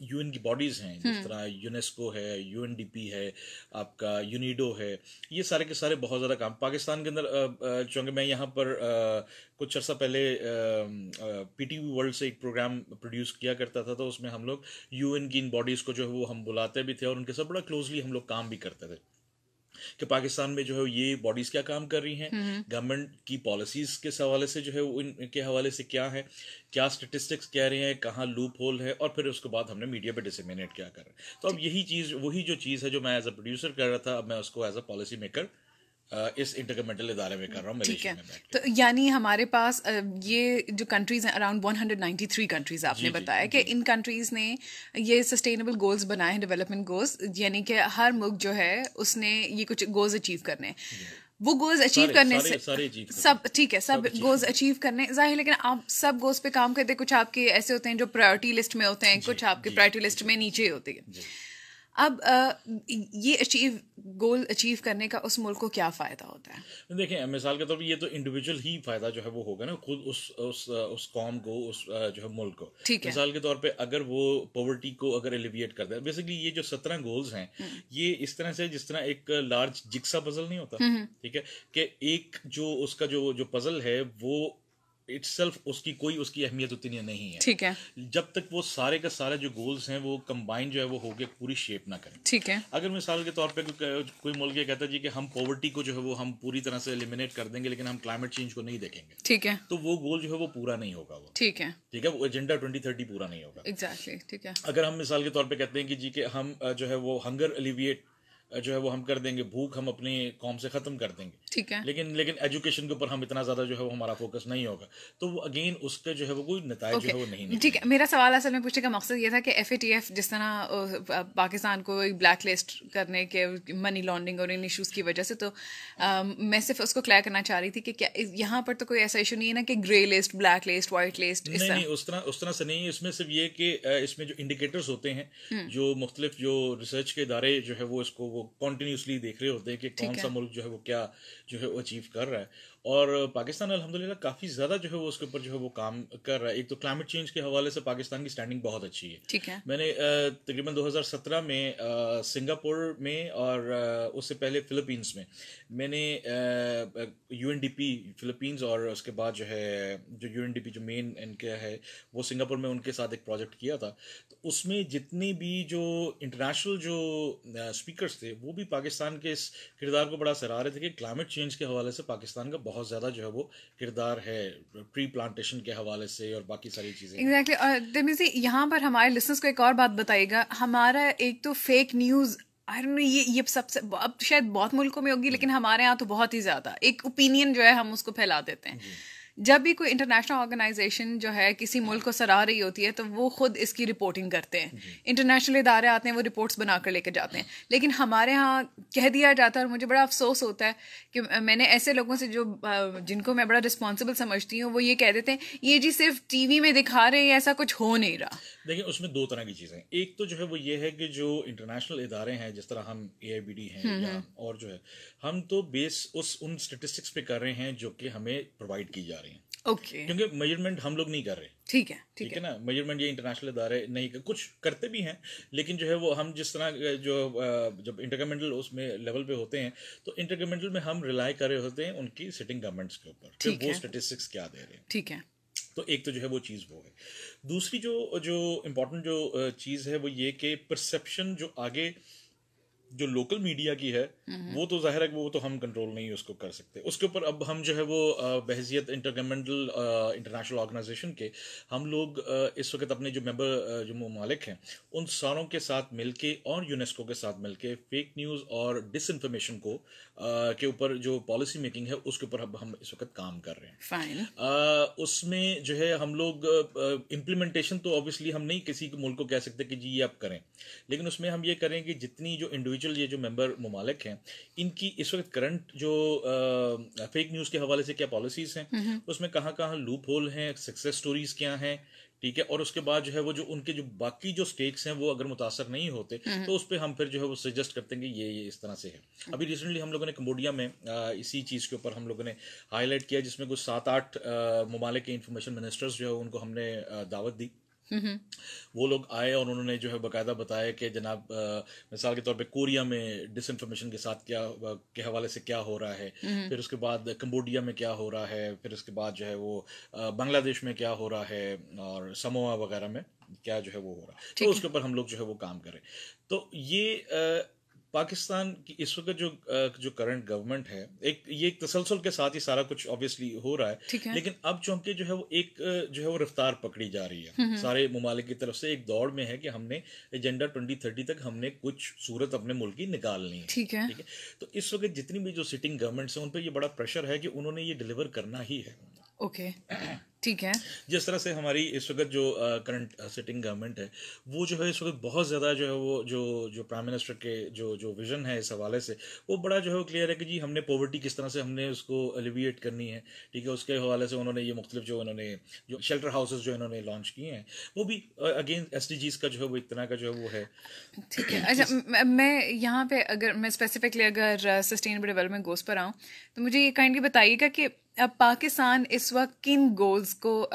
یو این کی باڈیز ہیں جس طرح یونیسکو ہے یو این ڈی پی ہے آپ کا یونیڈو ہے یہ سارے کے سارے بہت زیادہ کام۔ پاکستان کے اندر چونکہ میں یہاں پر کچھ عرصہ پہلے پی ٹی وی ورلڈ سے ایک پروگرام پروڈیوس کیا کرتا تھا تو اس میں ہم لوگ یو این کی ان باڈیز کو جو ہے وہ ہم بلاتے بھی تھے اور ان کے ساتھ بڑا کلوزلی ہم لوگ کام بھی کرتے تھے کہ پاکستان میں جو ہے یہ باڈیز کیا کام کر رہی ہیں۔ گورنمنٹ کی پالیسیز کے حوالے سے جو ہے ان کے حوالے سے کیا ہے کیا اسٹیٹسٹکس کہہ رہے ہیں کہاں لوپ ہول ہے اور پھر اس کے بعد ہم نے میڈیا پہ ڈسمینیٹ کیا کر رہے ہیں۔ تو اب یہی چیز وہی جو چیز ہے جو میں ایز اے پروڈیوسر کر رہا تھا اب میں اس کو ایز اے پالیسی میکر اس انٹر ادارے میں کر رہا ہوں ٹھیک ہے۔ تو یعنی ہمارے پاس یہ جو کنٹریز ہیں around one hundred ninety three countries آپ نے جی، جی، بتایا کہ جی۔ ان کنٹریز نے یہ سسٹینیبل گولس بنائے ہیں ڈیولپمنٹ گولس یعنی کہ ہر ملک جو ہے اس نے یہ کچھ گولز اچیو کرنے ہیں۔ وہ گولز اچیو کرنے سے سب ٹھیک ہے سب گولز اچیو کرنے ظاہر لیکن آپ سب گولز پہ کام کرتے کچھ آپ کے ایسے ہوتے ہیں جو پرائرٹی لسٹ میں ہوتے ہیں کچھ آپ کے پرائرٹی لسٹ میں نیچے ہوتے ہیں۔ اب یہ اچیو گول اچیو کرنے کا اس ملک کو کیا فائدہ ہوتا ہے؟ دیکھیں مثال کے طور پر یہ تو انڈیویجول ہی فائدہ جو ہے وہ ہوگا نا خود اس اس اس قوم کو اس جو ہے ملک کو۔ مثال کے طور پہ اگر وہ پاورٹی کو اگر ایلیویٹ کر دے بیسکلی یہ جو سترہ گولز ہیں یہ اس طرح سے جس طرح ایک لارج جکسا پزل نہیں ہوتا ٹھیک ہے کہ ایک جو اس کا جو جو پزل ہے وہ اٹ سیلف اس کی کوئی اس کی اہمیت اتنی نہیں ہے ٹھیک ہے جب تک وہ سارے کا سارے جو گولس ہیں وہ کمبائن جو ہے وہ ہو کے پوری شیپ نہ کریں ٹھیک ہے اگر مثال کے طور پہ کوئی ملک یہ کہتا ہے جی کہ ہم پاورٹی کو جو ہے وہ ہم پوری طرح سے ایلیمنیٹ کر دیں گے لیکن ہم کلائمیٹ چینج کو نہیں دیکھیں گے ٹھیک ہے تو وہ گول جو ہے وہ پورا نہیں ہوگا وہ ٹھیک ہے ٹھیک ہے وہ ایجنڈا ٹوئنٹی تھرٹی پورا نہیں ہوگا ایگزیکٹلی ٹھیک ہے اگر ہم مثال کے طور پہ کہتے ہیں کہ جی کہ ہم جو ہے وہ ہنگر ایلیویٹ جو ہے وہ ہم کر دیں گے بھوک ہم اپنی قوم سے ختم کر دیں گے۔ ٹھیک ہے۔ لیکن لیکن ایجوکیشن کے اوپر ہم اتنا زیادہ جو ہے وہ ہمارا فوکس نہیں ہوگا۔ تو وہ اگین اس کے جو ہے وہ کوئی نتائج جو ہے وہ نہیں ٹھیک ہے میرا سوال اصل میں پوچھنے کا مقصد یہ تھا کہ ایف اے ٹی ایف جس طرح پاکستان کو بلیک لسٹ کرنے کے منی لانڈرنگ اور ان ایشوز کی وجہ سے تو میں صرف اس کو کلیئر کرنا چاہ رہی تھی کہ کیا یہاں پر تو کوئی ایسا ایشو نہیں ہے نا کہ grey list black list white list نہیں اس طرح اس طرح سے نہیں اس میں صرف یہ کہ اس میں جو انڈیکیٹرز ہوتے ہیں جو مختلف جو ریسرچ کے ادارے جو ہے وہ اس کو وہ کنٹینیوسلی دیکھ رہے ہوتے ہیں کہ کون سا ملک جو ہے وہ کیا جو ہے وہ اچیو کر رہا ہے۔ اور پاکستان الحمد للہ کافی زیادہ جو ہے وہ اس کے اوپر جو ہے وہ کام کر رہا ہے۔ ایک تو کلائمیٹ چینج کے حوالے سے پاکستان کی اسٹینڈنگ بہت اچھی ہے۔ ٹھیک ہے۔ میں نے تقریباً دو ہزار سترہ میں سنگاپور میں اور اس سے پہلے فلپینس میں۔ میں نے U N D P Philippines اور اس کے بعد جو ہے جو یو این ڈی پی جو مین ان کا ہے وہ سنگاپور میں ان کے ساتھ ایک پروجیکٹ کیا تھا۔ تو اس میں جتنی بھی جو انٹرنیشنل جو اسپیکرس تھے وہ بھی پاکستان کے اس کردار کو بڑا سراہ رہے تھے کہ کلائمیٹ چینج کے حوالے سے پاکستان کا بہت زیادہ جو ہے وہ کردار ہے پری پلانٹیشن کے حوالے سے اور باقی ساری چیزیں ایگزیکٹلی یہاں پر ہمارے لسنس کو ایک اور بات بتائیے گا۔ ہمارا ایک تو فیک نیوز یہ یہ سب سے اب شاید بہت ملکوں میں ہوگی لیکن ہمارے یہاں تو بہت ہی زیادہ۔ ایک اوپینین جو ہے ہم اس کو پھیلا دیتے ہیں۔ جی۔ جب بھی کوئی انٹرنیشنل آرگنائزیشن جو ہے کسی ملک کو سراہ رہی ہوتی ہے تو وہ خود اس کی رپورٹنگ کرتے ہیں۔ انٹرنیشنل جی۔ ادارے آتے ہیں وہ رپورٹس بنا کر لے کے جاتے ہیں۔ لیکن ہمارے ہاں کہہ دیا جاتا ہے اور مجھے بڑا افسوس ہوتا ہے کہ میں نے ایسے لوگوں سے جو جن کو میں بڑا رسپانسبل سمجھتی ہوں وہ یہ کہہ دیتے ہیں یہ جی صرف ٹی وی میں دکھا رہے ہیں ایسا کچھ ہو نہیں رہا۔ دیکھیں اس میں دو طرح کی چیزیں ایک تو جو ہے وہ یہ ہے کہ جو انٹرنیشنل ادارے ہیں جس طرح ہم اے آئی بی ڈی ہیں یا اور جو ہے ہم تو بیس اس ان اسٹیٹسٹکس پہ کر رہے ہیں جو کہ ہمیں پرووائڈ کی جا رہی ہیں۔ اوکے کیونکہ میجرمنٹ ہم لوگ نہیں کر رہے۔ ٹھیک ہے ٹھیک ہے۔ نا؟ میجرمنٹ یہ انٹرنیشنل ادارے نہیں کچھ کرتے بھی ہیں لیکن جو ہے وہ ہم جس طرح جو جب انٹرگمنٹل اس میں لیول پہ ہوتے ہیں تو انٹرگمنٹل میں ہم ریلائی کر رہے ہوتے ہیں ان کی سٹنگ گورنمنٹس کے اوپر۔ وہ اسٹیٹسٹکس کیا دے رہے ہیں۔ ٹھیک ہے۔ تو ایک تو جو ہے وہ چیز وہ ہے۔ دوسری جو جو امپورٹنٹ جو چیز ہے وہ یہ کہ پرسیپشن جو آگے جو لوکل میڈیا کی ہے وہ تو ظاہر ہے کہ وہ تو ہم کنٹرول نہیں اس کو کر سکتے۔ اس کے اوپر اب ہم جو ہے وہ بحثیت انٹر گورنمنٹل انٹرنیشنل آرگنائزیشن کے ہم لوگ اس وقت اپنے جو ممبر جو ممالک ہیں ان ساروں کے ساتھ مل کے اور یونیسکو کے ساتھ مل کے فیک نیوز اور ڈس انفارمیشن کو کے اوپر جو پالیسی میکنگ ہے اس کے اوپر ہم اس وقت کام کر رہے ہیں۔ اس میں جو ہے ہم لوگ امپلیمنٹیشن تو آبویسلی ہم نہیں کسی ملک کو کہہ سکتے کہ جی یہ آپ کریں۔ لیکن اس میں ہم یہ کریں کہ جتنی جو انڈیویجل انڈیویجول یہ جو ممبر ممالک ہیں ان کی اس وقت کرنٹ جو فیک نیوز کے حوالے سے کیا پالیسیز ہیں اس میں کہاں کہاں لوپ ہول ہیں سکسیس سٹوریز کیا ہیں ٹھیک ہے اور اس کے بعد جو ہے وہ جو ان کے جو باقی جو سٹیکس ہیں وہ اگر متاثر نہیں ہوتے تو اس پہ ہم پھر جو ہے وہ سجیسٹ کرتے ہیں کہ یہ یہ اس طرح سے ہے۔ ابھی ریسنٹلی ہم لوگوں نے کمبوڈیا میں اسی چیز کے اوپر ہم لوگوں نے ہائی لائٹ کیا جس میں کچھ سات آٹھ ممالک کے انفارمیشن منسٹرز جو ہے ان کو ہم نے دعوت دی۔ وہ لوگ آئے اور انہوں نے جو ہے باقاعدہ بتایا کہ جناب مثال کے طور پہ کوریا میں ڈس انفارمیشن کے ساتھ کیا کے حوالے سے کیا ہو رہا ہے۔ پھر اس کے بعد کمبوڈیا میں کیا ہو رہا ہے۔ پھر اس کے بعد جو ہے وہ بنگلہ دیش میں کیا ہو رہا ہے اور سموا وغیرہ میں کیا جو ہے وہ ہو رہا ہے۔ تو اس کے اوپر ہم لوگ جو ہے وہ کام کریں۔ تو یہ پاکستان کی اس وقت جو جو کرنٹ گورنمنٹ ہے ایک یہ ایک تسلسل کے ساتھ ہی سارا کچھ آبویسلی ہو رہا ہے لیکن اب چونکہ جو ہے وہ ایک جو ہے وہ رفتار پکڑی جا رہی ہے۔ سارے ممالک کی طرف سے ایک دوڑ میں ہے کہ ہم نے ایجنڈا ٹوینٹی تھرٹی تک ہم نے کچھ صورت اپنے ملک کی نکالنی ہے۔ ٹھیک ہے۔ تو اس وقت جتنی بھی جو سٹنگ گورنمنٹس ہیں ان پہ یہ بڑا پریشر ہے کہ انہوں نے یہ ڈلیور کرنا ہی ہے۔ اوکے ٹھیک ہے۔ جس طرح سے ہماری اس وقت جو کرنٹ سٹنگ گورنمنٹ ہے وہ جو ہے اس وقت بہت زیادہ جو ہے وہ جو جو پرائم منسٹر کے جو جو ویژن ہے اس حوالے سے وہ بڑا جو ہے وہ کلیئر ہے کہ جی ہم نے پاورٹی کس طرح سے ہم نے اس کو ایلیویٹ کرنی ہے۔ ٹھیک ہے اس کے حوالے سے انہوں نے یہ مختلف جو انہوں نے جو شیلٹر ہاؤسز جو انہوں نے لانچ کیے ہیں وہ بھی اگین ایس ڈی جیز کا جو ہے وہ اتنا کا جو ہے وہ ہے۔ ٹھیک ہے۔ اچھا میں یہاں پہ اگر میں اسپیسیفکلی اگر سسٹینیبل ڈیولپمنٹ گوز پر آؤں تو مجھے یہ کائنڈلی بتائیے گا کہ اب پاکستان اس وقت کن گولز کو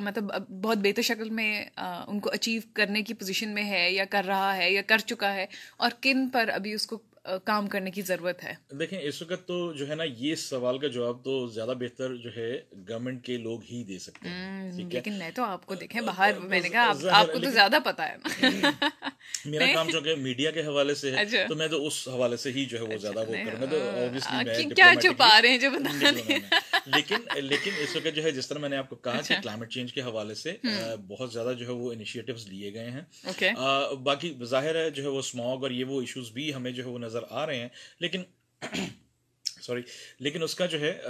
مطلب بہت بہتر شکل میں ان کو اچیو کرنے کی پوزیشن میں ہے یا کر رہا ہے یا کر چکا ہے اور کن پر ابھی اس کو کام کرنے کی ضرورت ہے۔ دیکھیں اس وقت تو جو ہے نا یہ سوال کا جواب تو زیادہ بہتر جو ہے گورنمنٹ کے لوگ ہی دے سکتے ہیں۔ لیکن میں تو آپ کو دیکھیں باہر میں نے کہا آپ کو تو زیادہ پتا ہے۔ میرا کام جو کہ میڈیا کے حوالے سے ہے اچھا۔ تو میں تو اس حوالے سے ہی جو ہے وہ زیادہ وہ کروں گا تو کیا چھپا رہے ہیں جو بتا لیکن لیکن اس وقت جو ہے جس طرح میں نے آپ کو کہا کہ کلائمیٹ چینج کے حوالے سے بہت زیادہ جو ہے وہ انیشیٹوز لیے گئے ہیں۔ باقی ظاہر ہے جو ہے وہ اسماگ اور یہ وہ ایشوز بھی ہمیں جو ہے وہ نظر آ رہے ہیں۔ لیکن *clears throat* سوری لیکن اس کا جو ہے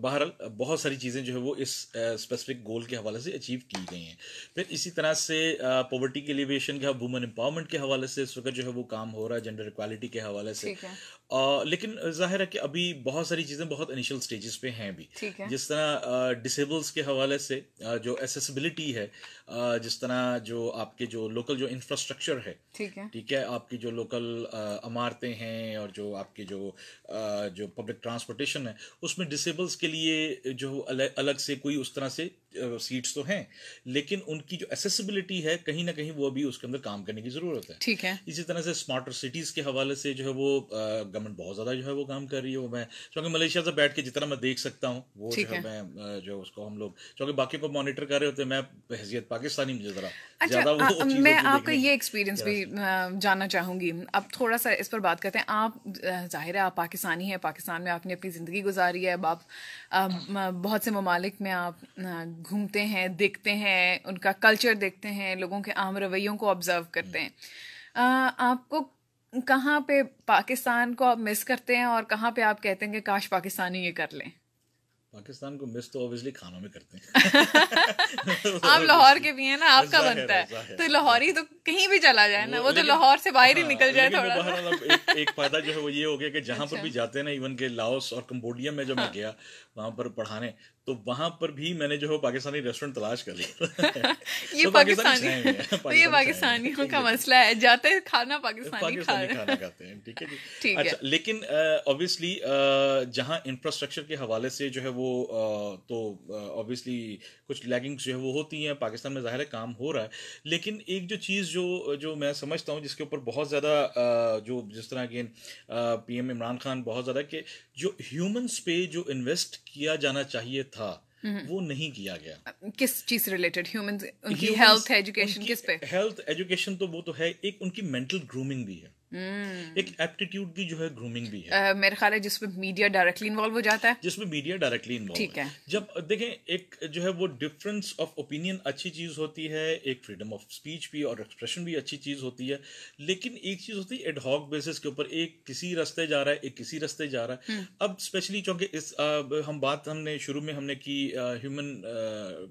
بہرحال بہت ساری چیزیں جو ہے وہ اس اسپیسیفک گول کے حوالے سے اچیو کی گئی ہیں۔ پھر اسی طرح سے پاورٹی کے ایلیویشن کا وومن امپاورمنٹ کے حوالے سے اس وقت جو ہے وہ کام ہو رہا ہے جینڈر اکوالٹی کے حوالے سے۔ لیکن ظاہر ہے کہ ابھی بہت ساری چیزیں بہت انیشل سٹیجز پہ ہیں بھی جس طرح ڈسیبلس کے حوالے سے جو ایسیسبلٹی ہے جس طرح جو آپ کے جو لوکل جو انفراسٹرکچر ہے ٹھیک ہے۔ آپ کی جو لوکل عمارتیں ہیں اور جو آپ کے جو جو پبلک ٹرانسپورٹیشن ہے اس میں ڈسیبلس کے لیے جو الگ سے کوئی اس طرح سے سیٹس تو ہیں لیکن ان کی جو ایسیسبلٹی ہے کہیں نہ کہیں وہ ابھی اس کے اندر کام کرنے کی ضرورت ہے۔ ٹھیک ہے۔ اسی طرح سے اسمارٹر سٹیز کے حوالے سے جو ہے وہ گورنمنٹ بہت زیادہ جو ہے وہ کام کر رہی ہے۔ وہ میں چونکہ ملیشیا سے بیٹھ کے جتنا میں دیکھ سکتا ہوں وہ جو ہے میں جو اس کو ہم لوگ چونکہ باقی کو مانیٹر کر رہے ہوتے ہیں میں حیثیت پاکستانی مجھے ذرا اچھا میں آپ کا یہ ایکسپیرینس بھی جاننا چاہوں گی۔ اب تھوڑا سا اس پر بات کرتے ہیں۔ آپ ظاہر ہے آپ پاکستانی ہیں پاکستان میں آپ نے اپنی زندگی گزاری ہے۔ اب آپ بہت سے ممالک میں آپ گھومتے ہیں دیکھتے ہیں ان کا کلچر دیکھتے ہیں لوگوں کے عام رویوں کو آبزرو کرتے ہیں۔ آپ کو کہاں پہ پاکستان کو آپ مس کرتے ہیں اور کہاں پہ آپ کہتے ہیں کہ کاش پاکستانی یہ کر لیں؟ پاکستان کو مس تو اوبیسلی کھانوں میں کرتے ہیں۔ *laughs* آپ لاہور کے بھی ہیں نا آپ کا بنتا ہے۔ تو لاہوری تو کہیں بھی چلا جائے نا وہ تو لاہور سے باہر ہی ہاں، نکل جائے تھوڑا۔ ایک فائدہ جو ہے وہ یہ ہو گیا کہ جہاں پر اچھا۔ بھی جاتے ہیں نا ایون کہ لاؤس اور کمبوڈیا میں جو میں گیا وہاں پر پڑھانے تو وہاں پر بھی میں نے جو ہے پاکستانی ریسٹورینٹ تلاش کر لیا۔ *laughs* *laughs* یہ پاکستانی یہ پاکستانیوں کا مسئلہ ہے۔ جاتے کھانا پاکستانی کھانا کھاتے ہیں ٹھیک ہے جی۔ *laughs* اچھا لیکن اوبیسلی جہاں انفراسٹرکچر کے حوالے سے جو ہے وہ تو اوبیسلی کچھ لیگنگ جو ہے وہ ہوتی ہیں۔ پاکستان میں ظاہر کام ہو رہا ہے۔ لیکن ایک جو چیز جو جو میں سمجھتا ہوں جس کے اوپر بہت زیادہ جو جس طرح again P M Imran Khan بہت زیادہ کہ جو ہیومنس پہ جو انویسٹ کیا جانا چاہیے تھا وہ نہیں کیا گیا۔ کس چیز سے ریلیٹڈ ہیومن ہیلتھ ایجوکیشن کس پہ؟ ہیلتھ ایجوکیشن تو وہ تو ہے ایک ان کی مینٹل گرومنگ بھی ہے۔ ایک ایپٹیٹیوڈ کی جو ہے گرومنگ بھی ہے۔ میرے خیال ہے جس میں میڈیا ڈائریکٹلی انوالو ہو جاتا ہے۔ جس میں میڈیا ڈائریکٹلی انوالو ٹھیک ہے۔ جب دیکھیں ایک جو ہے وہ ڈفرینس آف اوپینین اچھی چیز ہوتی ہے ایک فریڈم آف اسپیچ بھی اور ایکسپریشن بھی اچھی چیز ہوتی ہے۔ لیکن ایک چیز ہوتی ہے ایڈ ہاک بیسس کے اوپر ایک کسی رستے جا رہا ہے ایک کسی رستے جا رہا ہے۔ اب اسپیشلی چونکہ اس ہم بات ہم نے شروع میں ہم نے کی ہیومن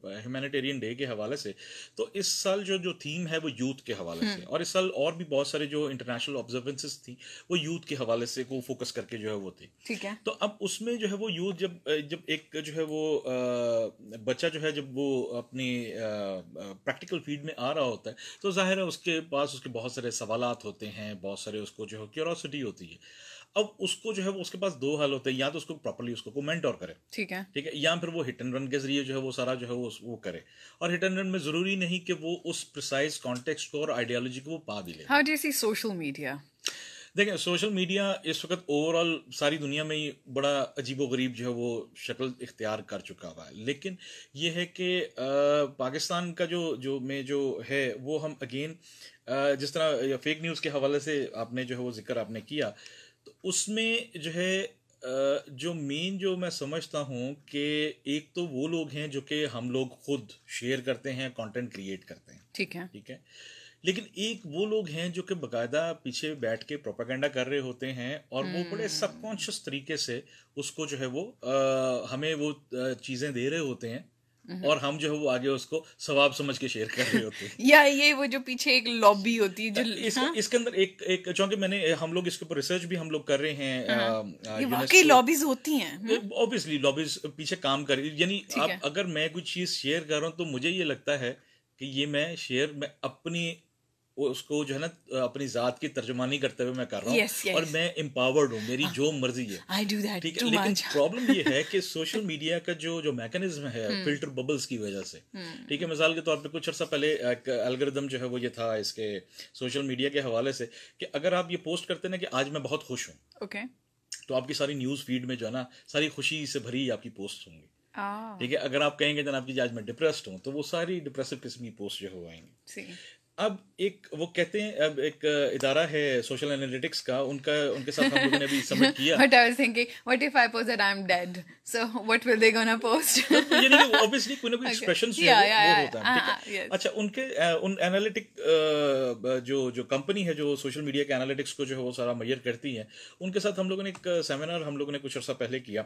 ہیومینیٹیرین ڈے کے حوالے سے۔ تو اس سال جو جو تھیم ہے وہ یوتھ کے حوالے سے۔ اور اس سال اور بھی بہت سارے جو انٹرنیشنل آبزروینسز تھیں وہ یوتھ کے حوالے سے کو فوکس کر کے جو ہے وہ تھی۔ ٹھیک ہے۔ تو اب اس میں جو ہے وہ یوتھ جب جب ایک جو ہے وہ بچہ جو ہے جب وہ اپنی پریکٹیکل فیلڈ میں آ رہا ہوتا ہے تو ظاہر ہے اس کے پاس اس کے بہت سارے سوالات ہوتے ہیں بہت سارے اس کو جو ہے کیوروسٹی ہوتی ہے۔ اب اس کو جو ہے وہ اس کے پاس دو حل ہوتے ہیں یا تو اس کو پراپرلی اس کو مینٹور کرے ٹھیک ہے۔ ٹھیک ہے یا پھر وہ ہٹ اینڈ رن کے ذریعے جو ہے وہ سارا جو ہے وہ وہ کرے۔ اور ہٹ اینڈ رن میں ضروری نہیں کہ وہ اس پرسائز کانٹیکسٹ کو اور آئیڈیالوجی کو وہ پا بھی لے۔ How do see social media دیکھیں سوشل میڈیا اس وقت اوور آل ساری دنیا میں ہی بڑا عجیب و غریب جو ہے وہ شکل اختیار کر چکا ہوا ہے۔ لیکن یہ ہے کہ پاکستان کا جو جو میں جو ہے وہ ہم اگین جس طرح فیک نیوز کے حوالے سے آپ نے جو ہے وہ ذکر آپ نے کیا اس میں جو ہے جو مین جو میں سمجھتا ہوں کہ ایک تو وہ لوگ ہیں جو کہ ہم لوگ خود شیئر کرتے ہیں کانٹینٹ کریٹ کرتے ہیں۔ ٹھیک ہے۔ ٹھیک ہے۔ لیکن ایک وہ لوگ ہیں جو کہ باقاعدہ پیچھے بیٹھ کے پروپاگینڈا کر رہے ہوتے ہیں اور وہ بڑے سب کانشیس طریقے سے اس کو جو ہے وہ ہمیں وہ چیزیں دے رہے ہوتے ہیں۔ اور ہم جو ہے وہ آگے اس کو ثواب سمجھ کے شیئر کر رہے ہوتے ہیں۔ یا یہ وہ جو پیچھے ایک لابی ہوتی ہے جو اس کے اندر ایک ایک چونکہ میں نے ہم لوگ اس کے اوپر ریسرچ بھی ہم لوگ کر رہے ہیں واقعی لابیز ہوتی ہیں۔ اوبیسلی لابیز پیچھے کام کر یعنی اب اگر میں کوئی چیز شیئر کر رہا ہوں تو مجھے یہ لگتا ہے کہ یہ میں شیئر میں اپنی اس کو جو ہے نا اپنی ذات کی ترجمانی کرتے ہوئے میں کر رہا ہوں اور میں امپاورڈ ہوں میری جو مرضی ہے۔ ٹھیک ہے لیکن پرابلم *laughs* یہ ہے کہ سوشل میڈیا کا جو جو میکنزم ہے فلٹر ببلس کی وجہ سے۔ ٹھیک ہے مثال کے طور پہ کچھ عرصہ پہلے الگردم جو ہے وہ یہ تھا اس کے سوشل میڈیا کے حوالے سے کہ اگر آپ یہ پوسٹ کرتے نا کہ آج میں بہت خوش ہوں اوکے تو آپ کی ساری نیوز فیڈ میں جو ہے نا ساری خوشی سے بھری آپ کی پوسٹ ہوں گی۔ ٹھیک ہے اگر آپ کہیں گے جناب کی آج میں ڈپریسڈ ہوں تو وہ ساری ڈپریسو قسم کی پوسٹ جو ہو آئیں گی۔ اب ایک وہ کہتے ہیں اب ایک ادارہ ہے سوشل انالیٹکس کا ان کا ان کے ساتھ ہم لوگوں نے ابھی سبمٹ کیا۔ But I was thinking what if I post that I'm dead so what will they gonna post یعنی کہ obviously کوئی نہ کوئی *laughs* ایکسپریشن جو ہے وہ ہوتا ہے۔ ٹھیک ہے؟ اچھا ان کے ان انالیٹک جو جو کمپنی ہے جو سوشل میڈیا کے انالیٹکس کو جو ہے وہ سارا میئر کرتی ہے ان کے ساتھ ہم لوگوں نے ایک سیمینار ہم لوگوں نے کچھ عرصہ پہلے کیا۔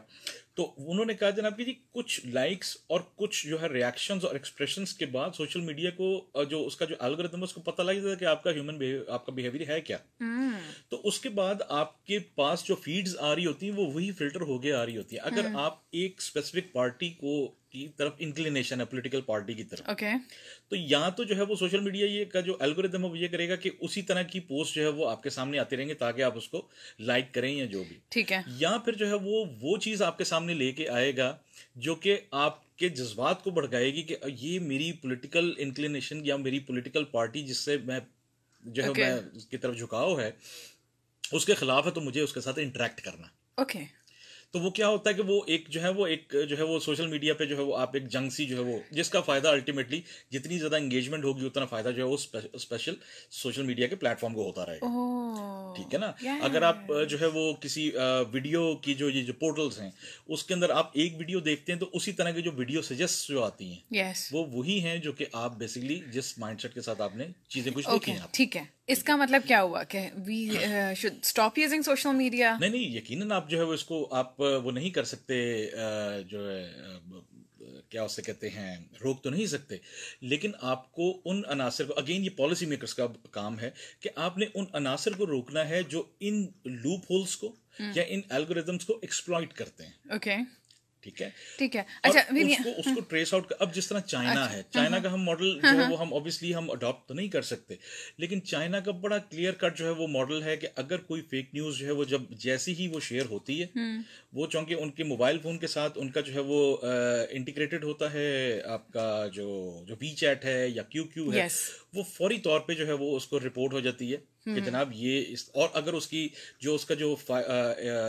تو انہوں نے کہا جناب کہ جی کچھ لائکس اور کچھ جو ہے ریئیکشنز اور ایکسپریشنز کے بعد سوشل میڈیا کو جو اس کا جو الگوریتم ہے اس کو پتہ لگ جاتا ہے کہ آپ کا ہیومن آپ کا بہیویئر ہے کیا؟ تو اس کے بعد آپ کے پاس جو فیڈز آ رہی ہوتی ہیں وہ وہی فلٹر ہو گیا آ رہی ہوتی ہیں۔ اگر آپ ایک اسپیسیفک پارٹی کو کی طرف انکلینیشن ہے پولیٹیکل پارٹی کی طرف. اوکے تو یا تو جو ہے وہ سوشل میڈیا یہ کا جو الگوریدم ہے وہ یہ کرے گا کہ اسی طرح کی پوسٹ جو ہے وہ آپ کے سامنے آتے رہیں گے تاکہ آپ اس کو لائک کریں یا جو بھی. ٹھیک ہے. یا پھر جو ہے وہ وہ چیز آپ کے سامنے لے کے آئے گا جو کہ آپ کے جذبات کو بڑھائے گی کہ یہ میری پولیٹیکل انکلینیشن یا میری پولیٹیکل پارٹی جس سے میں جو ہے میں اس کی طرف جھکاؤ ہے اس کے خلاف ہے تو مجھے اس کے ساتھ انٹریکٹ کرنا. اوکے تو وہ کیا ہوتا ہے کہ وہ ایک جو ہے وہ ایک جو ہے وہ سوشل میڈیا پہ جو ہے وہ آپ ایک جنگ سی جو ہے وہ جس کا فائدہ الٹیمیٹلی جتنی زیادہ انگیجمنٹ ہوگی اتنا فائدہ جو ہے وہ اسپیشل سوشل میڈیا کے پلیٹ فارم کو ہوتا رہے گا۔ ٹھیک ہے نا؟ اگر آپ جو ہے وہ کسی ویڈیو کی جو یہ جو پورٹلس ہیں اس کے اندر آپ ایک ویڈیو دیکھتے ہیں تو اسی طرح کی جو ویڈیو سجیسٹ جو آتی ہیں وہ وہی ہیں جو کہ آپ بیسکلی جس مائنڈ سیٹ کے ساتھ آپ نے چیزیں کچھ دیکھی ہیں ٹھیک ہے۔ اس کا مطلب کیا ہوا کہ we should stop using social media نہیں نہیں یقیناً آپ جو ہے وہ اس کو آپ وہ نہیں کر سکتے جو ہے کیا اسے کہتے ہیں روک تو نہیں سکتے۔ لیکن آپ کو ان عناصر کو اگین یہ پالیسی میکرس کا کام ہے کہ آپ نے ان عناصر کو روکنا ہے جو ان لوپ ہولس کو یا ان الگوریدمس کو ایکسپلائٹ کرتے ہیں۔ اوکے ٹھیک ہے؟ ٹھیک ہے۔ اچھا اس کو ٹریس آؤٹ اب جس طرح چائنا ہے چائنا کا ہم ماڈل جو ہے وہ ہم اوبیسلی ہم اڈاپٹ تو نہیں کر سکتے لیکن چائنا کا بڑا کلیئر کٹ جو ہے وہ ماڈل ہے کہ اگر کوئی فیک نیوز جو ہے وہ جب جیسی ہی وہ شیئر ہوتی ہے وہ چونکہ ان کے موبائل فون کے ساتھ ان کا جو ہے وہ انٹیگریٹڈ ہوتا ہے آپ کا جو جو وی چیٹ ہے یا کیو کیو ہے وہ فوری طور پہ جو ہے وہ اس کو رپورٹ ہو جاتی ہے۔ کہ جناب یہ اور اگر اس کی جو اس کا جو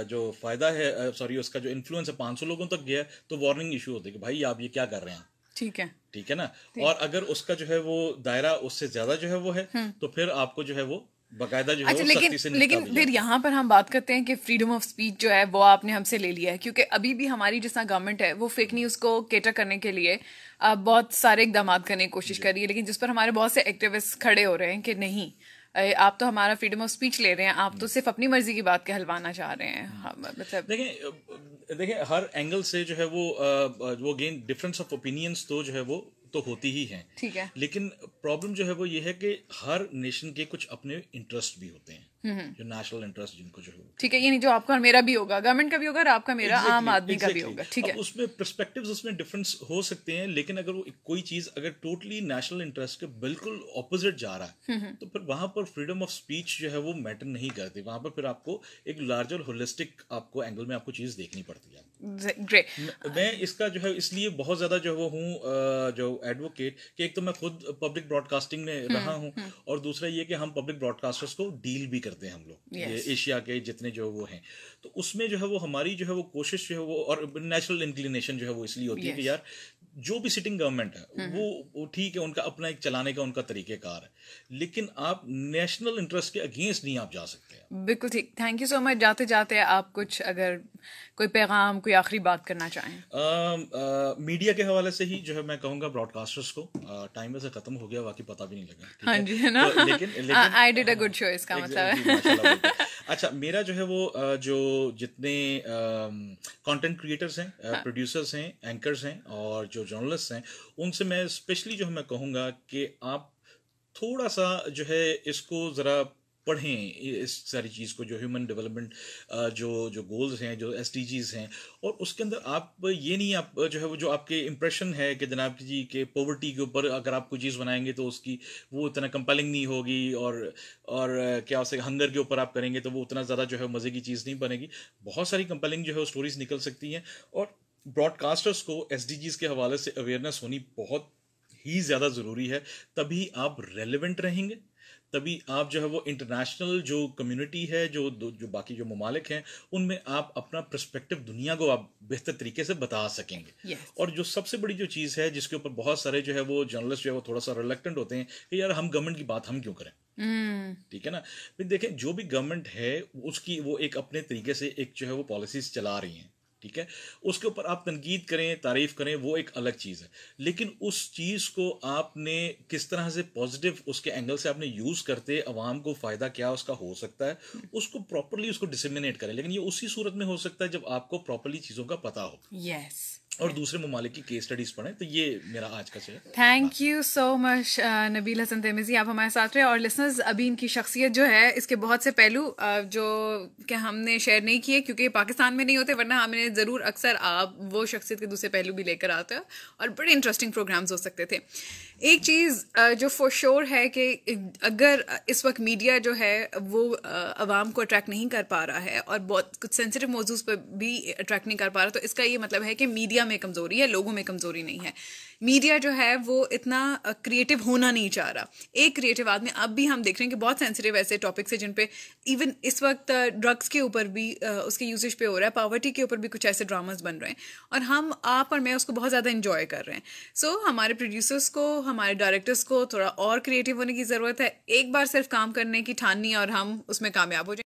جو فائدہ ہے سوری اس کا جو انفلوئنس ہے پانچ سو لوگوں تک گیا تو وارننگ ایشو ہوتی ہے کہ بھائی آپ یہ کیا کر رہے ہیں؟ ٹھیک ہے۔ ٹھیک ہے نا؟ اور اگر اس کا جو ہے وہ دائرہ اس سے زیادہ جو ہے وہ ہے تو پھر آپ کو جو ہے وہ باقاعدہ جو اچھا لیکن لیکن پھر یہاں پر ہم بات کرتے ہیں کہ فریڈم آف اسپیچ جو ہے وہ آپ نے ہم سے لے لیا ہے۔ کیونکہ ابھی بھی ہماری جس طرح گورنمنٹ ہے وہ فیک نیوز کو کیٹر کرنے کے لیے بہت سارے اقدامات کرنے کی کوشش کر رہی ہے۔ لیکن جس پر ہمارے بہت سے ایکٹیوسٹ کھڑے ہو رہے ہیں کہ نہیں آپ تو ہمارا فریڈم آف اسپیچ لے رہے ہیں آپ تو صرف اپنی مرضی کی بات کہلوانا چاہ رہے ہیں۔ مطلب دیکھیں دیکھیں ہر اینگل سے جو ہے وہ وہ گین ڈفرینس آف اوپینینس تو جو ہے وہ تو ہوتی ہی ہیں۔ ٹھیک ہے۔ لیکن پرابلم جو ہے وہ یہ ہے کہ ہر نیشن کے کچھ اپنے انٹرسٹ بھی ہوتے ہیں۔ جو نیشنل انٹرسٹ جن کو جو ہے۔ ٹھیک ہے یعنی جو آپ کا اور میرا بھی ہوگا۔ گورنمنٹ کا بھی ہوگا اور آپ کا میرا عام آدمی کا بھی ہوگا۔ ٹھیک ہے۔ اس میں پرسپیکٹیوز اس میں ڈفرینس ہو سکتے ہیں لیکن اگر وہ کوئی چیز اگر ٹوٹلی نیشنل انٹرسٹ کے بالکل اپوزٹ جا رہا ہے تو پھر وہاں پر فریڈم آف اسپیچ جو ہے وہ میٹر نہیں کرتی۔ وہاں پر پھر آپ کو ایک لارجر ہولسٹک آپ کو اینگل میں آپ کو چیز دیکھنی پڑتی ہے۔ میں اس کا جو ہے اس لیے بہت زیادہ جو وہ ہوں جو ایڈوکیٹ کہ ایک تو میں خود پبلک براڈ کاسٹنگ میں رہا ہوں اور دوسرا یہ کہ ہم پبلک براڈ کاسٹرس کو ڈیل بھی کرتے ہیں ہم لوگ۔ ایشیا کے جتنے جو وہ ہیں۔ تو اس میں جو ہے وہ ہماری جو ہے وہ کوشش جو ہے وہ اور نیچرل انکلینیشن جو ہے وہ اس لیے ہوتی ہے کہ یار جو بھی سٹنگ گورنمنٹ ہے وہ ٹھیک ہے ان کا اپنا ایک چلانے کا ان کا طریقہ کار ہے۔ لیکن آپ نیشنل انٹرسٹ کے اگینسٹ نہیں آپ جا سکتے بالکل ٹھیک۔ تھینک یو سو مچ جاتے جاتے آپ کچھ اگر کوئی پیغام کوئی آخری بات کرنا چاہیں۔ میڈیا کے حوالے سے ہی جو ہے میں کہوں گا براڈ کاسٹرس کو ٹائم سے ختم ہو گیا باقی پتہ بھی نہیں لگا۔ ہاں جی ہے نا؟ I did a good show اس کا مطلب اچھا میرا جو ہے وہ جو جتنے کانٹینٹ کریٹرس ہیں پروڈیوسرس ہیں اینکرس ہیں اور جو جرنلسٹ ہیں ان سے میں اسپیشلی جو ہے میں کہوں گا کہ آپ تھوڑا سا جو ہے اس کو ذرا پڑھیں، اس ساری چیز کو جو ہیومن ڈیولپمنٹ جو جو گولز ہیں، جو ایس ڈی جیز ہیں، اور اس کے اندر آپ یہ نہیں، آپ جو ہے وہ جو آپ کے امپریشن ہے کہ جناب جی کہ پاورٹی کے اوپر اگر آپ کوئی چیز بنائیں گے تو اس کی وہ اتنا کمپیلنگ نہیں ہوگی اور اور کیا اسے ہنگر کے اوپر آپ کریں گے تو وہ اتنا زیادہ جو ہے مزے کی چیز نہیں بنے گی۔ بہت ساری کمپیلنگ جو ہے اسٹوریز نکل سکتی ہیں اور براڈ کاسٹرس کو ایس ڈی جیز کے حوالے سے اویئرنیس ہونی بہت ہی زیادہ ضروری ہے تبھی آپ ریلیونٹ رہیں گے تبھی آپ جو ہے وہ انٹرنیشنل جو کمیونٹی ہے جو جو باقی جو ممالک ہیں ان میں آپ اپنا پرسپیکٹو دنیا کو آپ بہتر طریقے سے بتا سکیں گے۔ اور جو سب سے بڑی جو چیز ہے جس کے اوپر بہت سارے جو ہے وہ جرنلسٹ جو ہے وہ تھوڑا سا ریلیکٹنٹ ہوتے ہیں کہ یار ہم گورنمنٹ کی بات ہم کیوں کریں؟ ٹھیک ہے نا؟ پھر دیکھیں جو بھی گورنمنٹ ہے اس کی وہ ایک اپنے طریقے سے ایک جو ہے وہ پالیسیز چلا رہی ہیں۔ ٹھیک ہے؟ اس کے اوپر آپ تنقید کریں، تعریف کریں، وہ ایک الگ چیز ہے۔ لیکن اس چیز کو آپ نے کس طرح سے پازیٹیو اس کے اینگل سے آپ نے یوز کرتے، عوام کو فائدہ کیا اس کا ہو سکتا ہے، اس کو پراپرلی اس کو ڈسمنیٹ کریں۔ لیکن یہ اسی صورت میں ہو سکتا ہے جب آپ کو پراپرلی چیزوں کا پتا ہو۔ یس اور دوسرے ممالک کی کیس اسٹڈیز پڑھیں، تو یہ میرا آج کا سے تھینک یو سو مچ نبیل حسن تیمیزی، آپ ہمارے ساتھ رہے اور لسنرز ابھی ان کی شخصیت جو ہے، اس کے بہت سے پہلو uh, جو کہ ہم نے شیئر نہیں کیے کیونکہ پاکستان میں نہیں ہوتے، ورنہ ہم نے ضرور اکثر آپ وہ شخصیت کے دوسرے پہلو بھی لے کر آتے اور بڑے انٹرسٹنگ پروگرامز ہو سکتے تھے۔ ایک چیز جو فور شور ہے کہ اگر اس وقت میڈیا جو ہے وہ عوام کو اٹریکٹ نہیں کر پا رہا ہے اور بہت کچھ سینسٹیو موضوع پہ بھی اٹریکٹ نہیں کر پا رہا، تو اس کا یہ مطلب ہے کہ میڈیا میں کمزوری ہے، لوگوں میں کمزوری نہیں ہے۔ میڈیا جو ہے وہ اتنا کریٹو ہونا نہیں چاہ رہا۔ ایک کریٹو آدمی اب بھی ہم دیکھ رہے ہیں کہ بہت سینسٹیو ایسے ٹاپکس ہیں جن پہ ایون اس وقت ڈرگس کے اوپر بھی اس کے یوزیج پہ ہو رہا ہے پاورٹی کے اوپر بھی کچھ ایسے ڈراماز بن رہے ہیں۔ اور ہم آپ اور میں اس کو بہت زیادہ انجوائے کر رہے ہیں۔ سو so, ہمارے پروڈیوسرس کو ہمارے ڈائریکٹرس کو تھوڑا اور کریٹو ہونے کی ضرورت ہے۔ ایک بار صرف کام کرنے کی ٹھاننی اور ہم اس میں کامیاب ہو جائیں۔